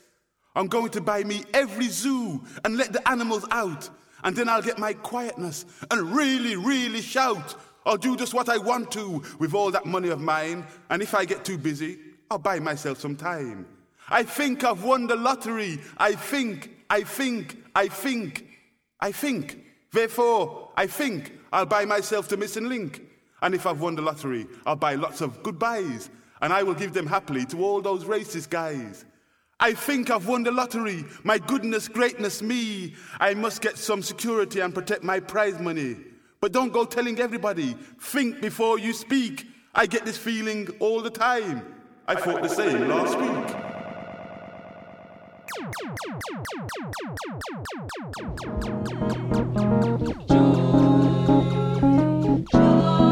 I'm going to buy me every zoo and let the animals out. And then I'll get my quietness and really, really shout. I'll do just what I want to with all that money of mine. And if I get too busy, I'll buy myself some time. I think I've won the lottery. I think, I think, I think, I think. Therefore, I think I'll buy myself the missing link. And if I've won the lottery, I'll buy lots of goodbyes. And I will give them happily to all those racist guys. I think I've won the lottery. My goodness, greatness, me. I must get some security and protect my prize money. But don't go telling everybody. Think before you speak. I get this feeling all the time. I thought the same last week. Joy,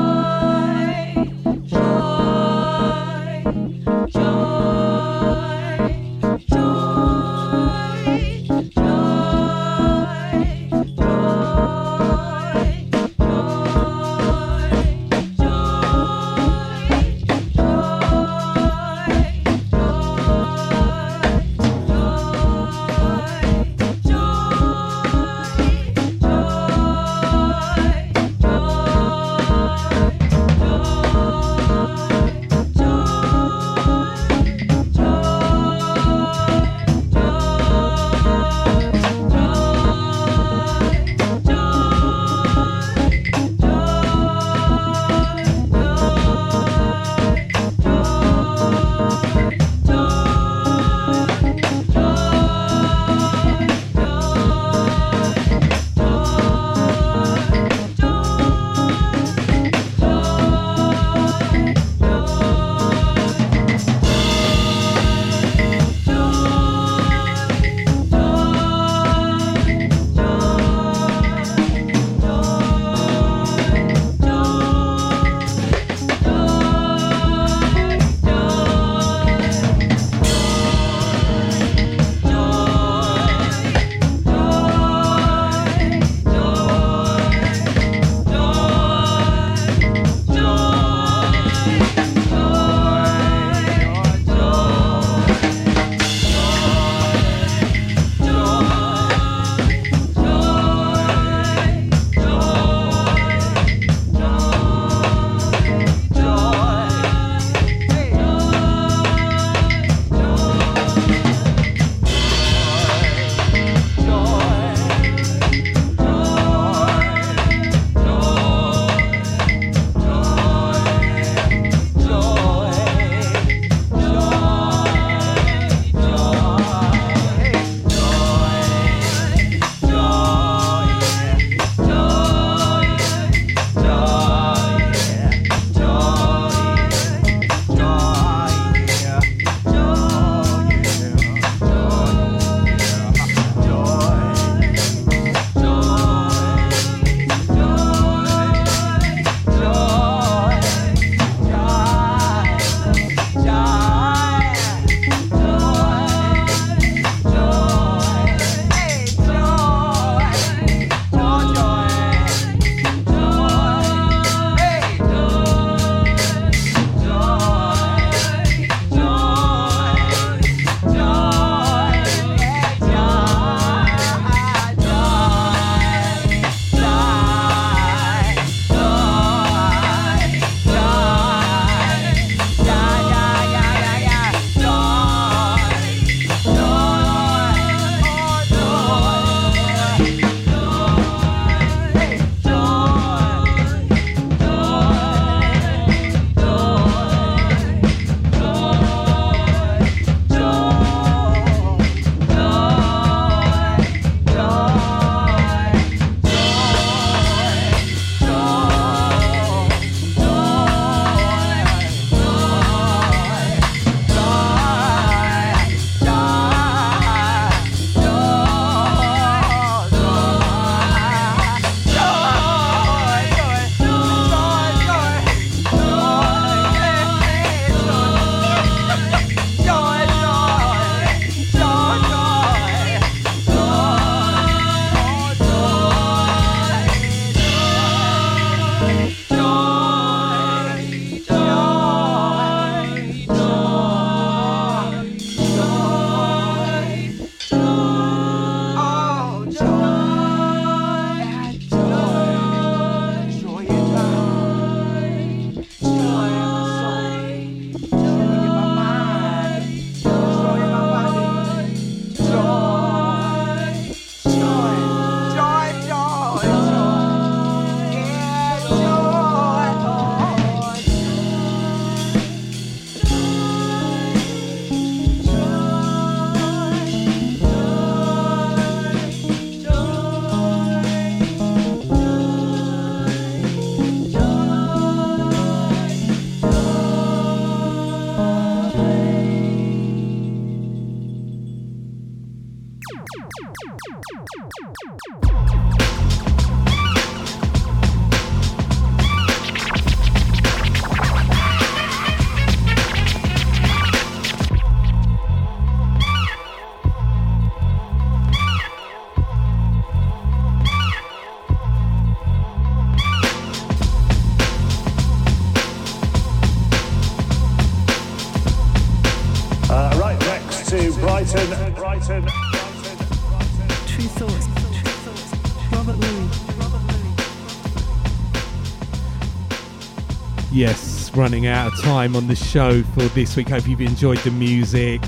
running out of time on the show for this week. Hope you've enjoyed the music.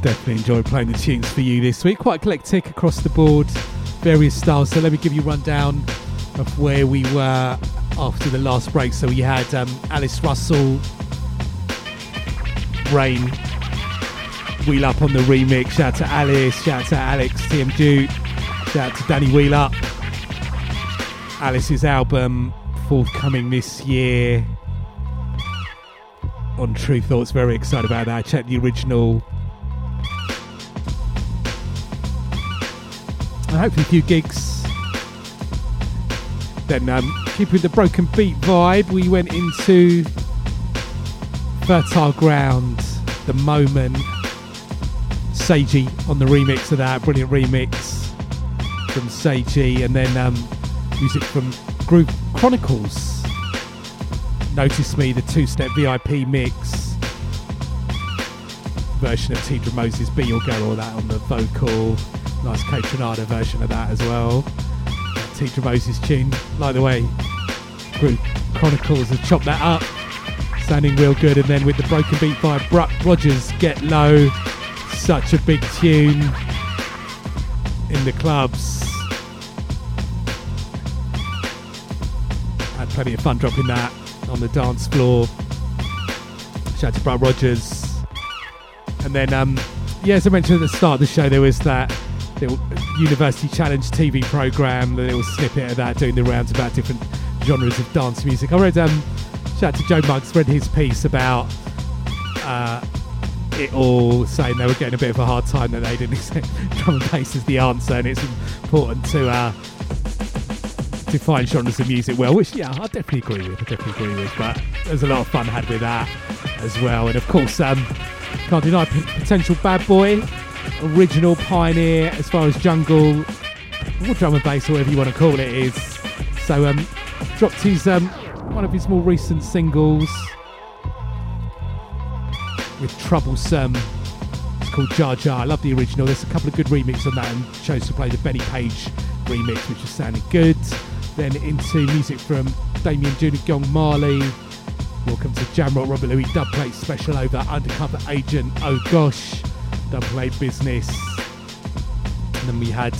Definitely enjoyed playing the tunes for you this week. Quite eclectic across the board, various styles. So let me give you a rundown of where we were after the last break. So we had um, Alice Russell, Rain, WheelUP on the remix. Shout out to Alice, shout out to Alex, TM Juke, shout out to Danny WheelUP. Alice's album forthcoming this year on Tru Thoughts. Very excited about that. Check the original. And hopefully a few gigs. Then um, keeping the broken beat vibe, we went into Fertile Ground, The Moment, Seiji on the remix of that, brilliant remix from Seiji, and then um, music from Groove Chronicles. Notice Me, the two step VIP mix version of Teedra Moses, Be Your Girl, all that on the vocal. Nice Kaytranada version of that as well. Teedra Moses tune, like the way Groove Chronicles have chopped that up, sounding real good. And then with the broken beat by Bruck Rogers, Get Low, such a big tune in the clubs. Plenty of fun dropping that on the dance floor. Shout out to Bruck Rogers. And then, um, yeah, as I mentioned at the start of the show, there was that little University Challenge TV program, the little snippet of that doing the rounds about different genres of dance music. I read, um, shout out to Joe Muggs, read his piece about uh, it all, saying they were getting a bit of a hard time that they didn't *laughs* accept drum and bass as the answer, and it's important to uh, define genres of music well, which, yeah, I definitely agree with. I definitely agree with, but there's a lot of fun had with that as well. And of course, um, can't deny Potential Badboy, original pioneer as far as jungle, or drum and bass, or whatever you want to call it, is. So, um, dropped his um, one of his more recent singles with Troublesome. It's called Jar Jar. I love the original. There's a couple of good remixes on that, and chose to play the Benny Page remix, which is sounding good. Then into music from Damien Junior Gong Marley. Welcome to Jamrock Robert Luis dubplate special over Undercover Agent. Oh gosh, dubplate business. And then we had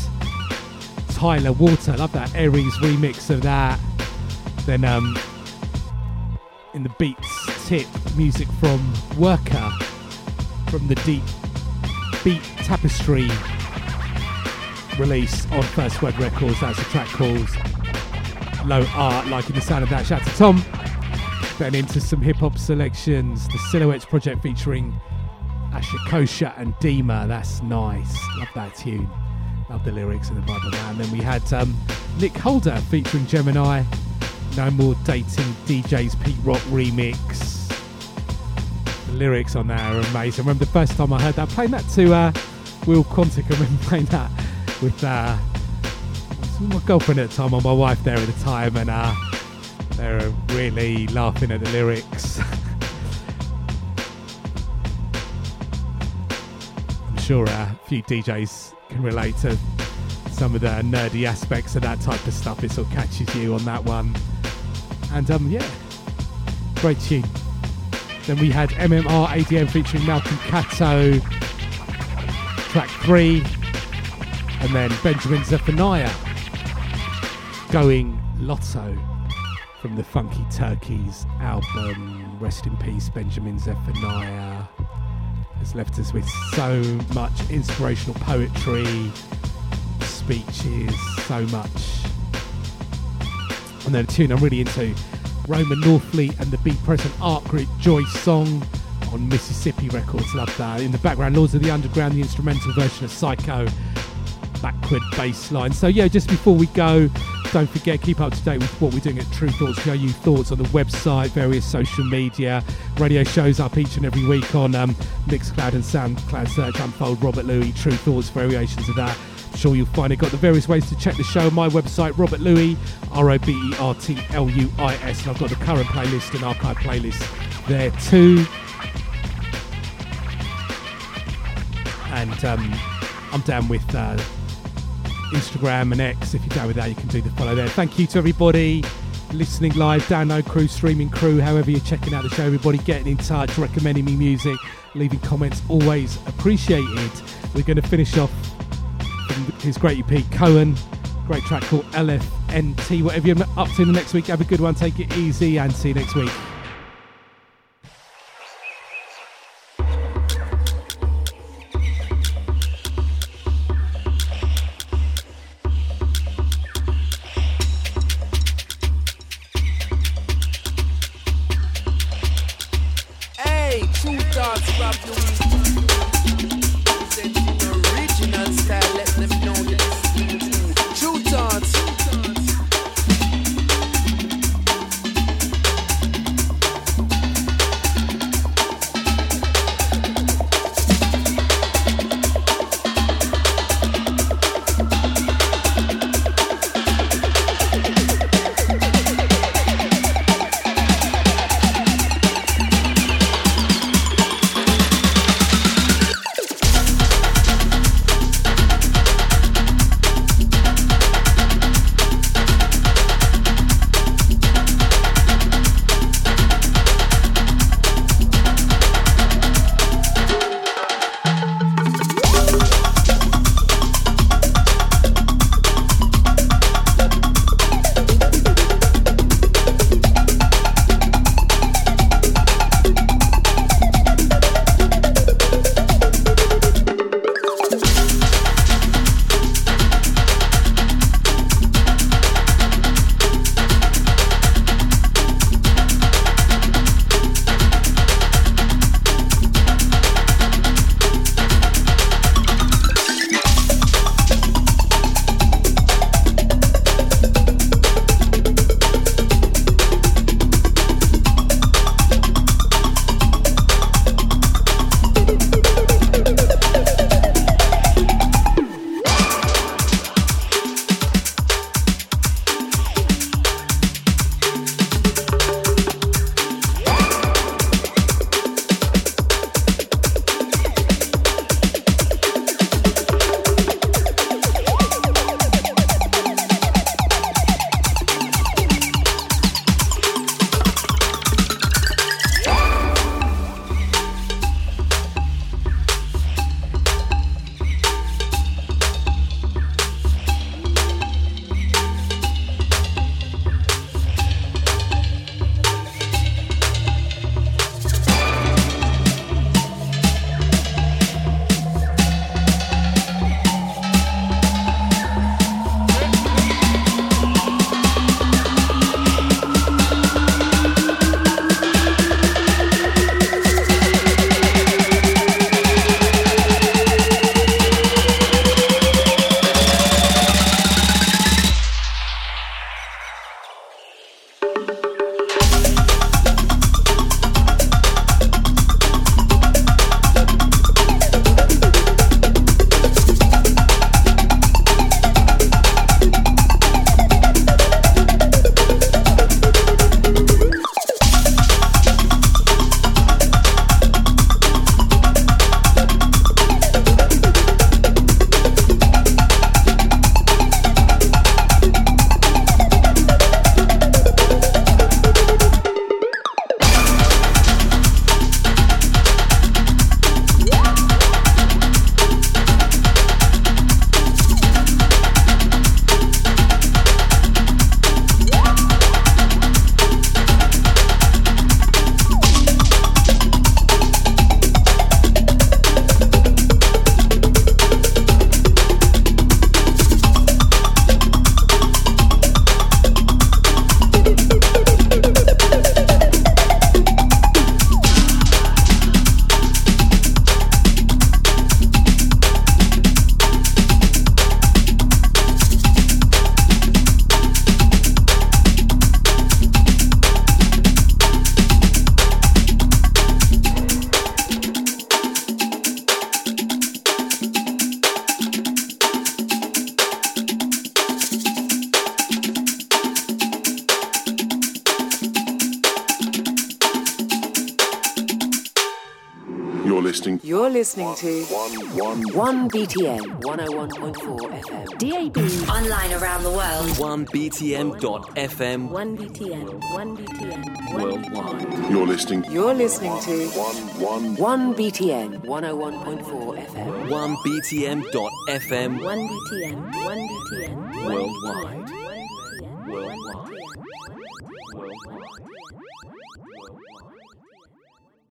Tyla Water. Love that Aries remix of that. Then um, in the beats tip, music from Worker from the Deep Beat Tapestry release on First Word Records. That's a track called Low Art. Liking the sound of that. Shout out to Tom. Then into some hip hop selections. The Silhouettes project featuring Ashakosha and Dima. That's nice. Love that tune. Love the lyrics and the vibe of that. And then we had um, Nick Holder featuring Jemini. No More Dating DJs Pete Rock remix. The lyrics on that are amazing. Remember the first time I heard that, playing that to uh, Will Quantic. I remember playing that with uh, my girlfriend at the time, or my wife there at the time, and uh, they were really laughing at the lyrics. *laughs* I'm sure uh, a few DJs can relate to some of the nerdy aspects of that type of stuff. It sort of catches you on that one. And um, yeah, great tune. Then we had MMR ADM featuring Malcolm Cato, track three, and then Benjamin Zephaniah going Lotto from the Funky Turkeys album. Rest in peace, Benjamin Zephaniah. Has left us with so much inspirational poetry, speeches, so much. And then a tune I'm really into Roman Norfleet and the Be Present Art Group Joy Song on Mississippi Records. Love that. In the background, Lords of the Underground, the instrumental version of Psycho, backward bass line. So, yeah, just before we go, don't forget, keep up to date with what we're doing at Tru Thoughts. Show you thoughts on the website, various social media, radio shows up each and every week on um, Mixcloud and SoundCloud. Search Unfold Robert Luis, Tru Thoughts, variations of that. I'm sure you'll find it. Got the various ways to check the show my website, Robert Luis, R O B E R T L U I S. And I've got the current playlist and archive playlist there too. And um, I'm down with uh, Instagram and X. If you're down with that, you can do the follow there. Thank you to everybody listening live, download crew, streaming crew, however you're checking out the show. Everybody getting in touch, recommending me music, leaving comments, always appreciated. We're going to finish off his great EP, Coen. Great track called LFNT. Whatever you're up to in the next week, have a good one. Take it easy and see you next week. To 1 BTN 101.4 FM. DAB. Online around the world. 1btn.fm 1BTN. 1BTN. worldwide. You're listening. You're listening to 1 BTN 101.4 FM. 1btn.fm 1BTN. 1BTN. worldwide. Worldwide. Worldwide. Worldwide.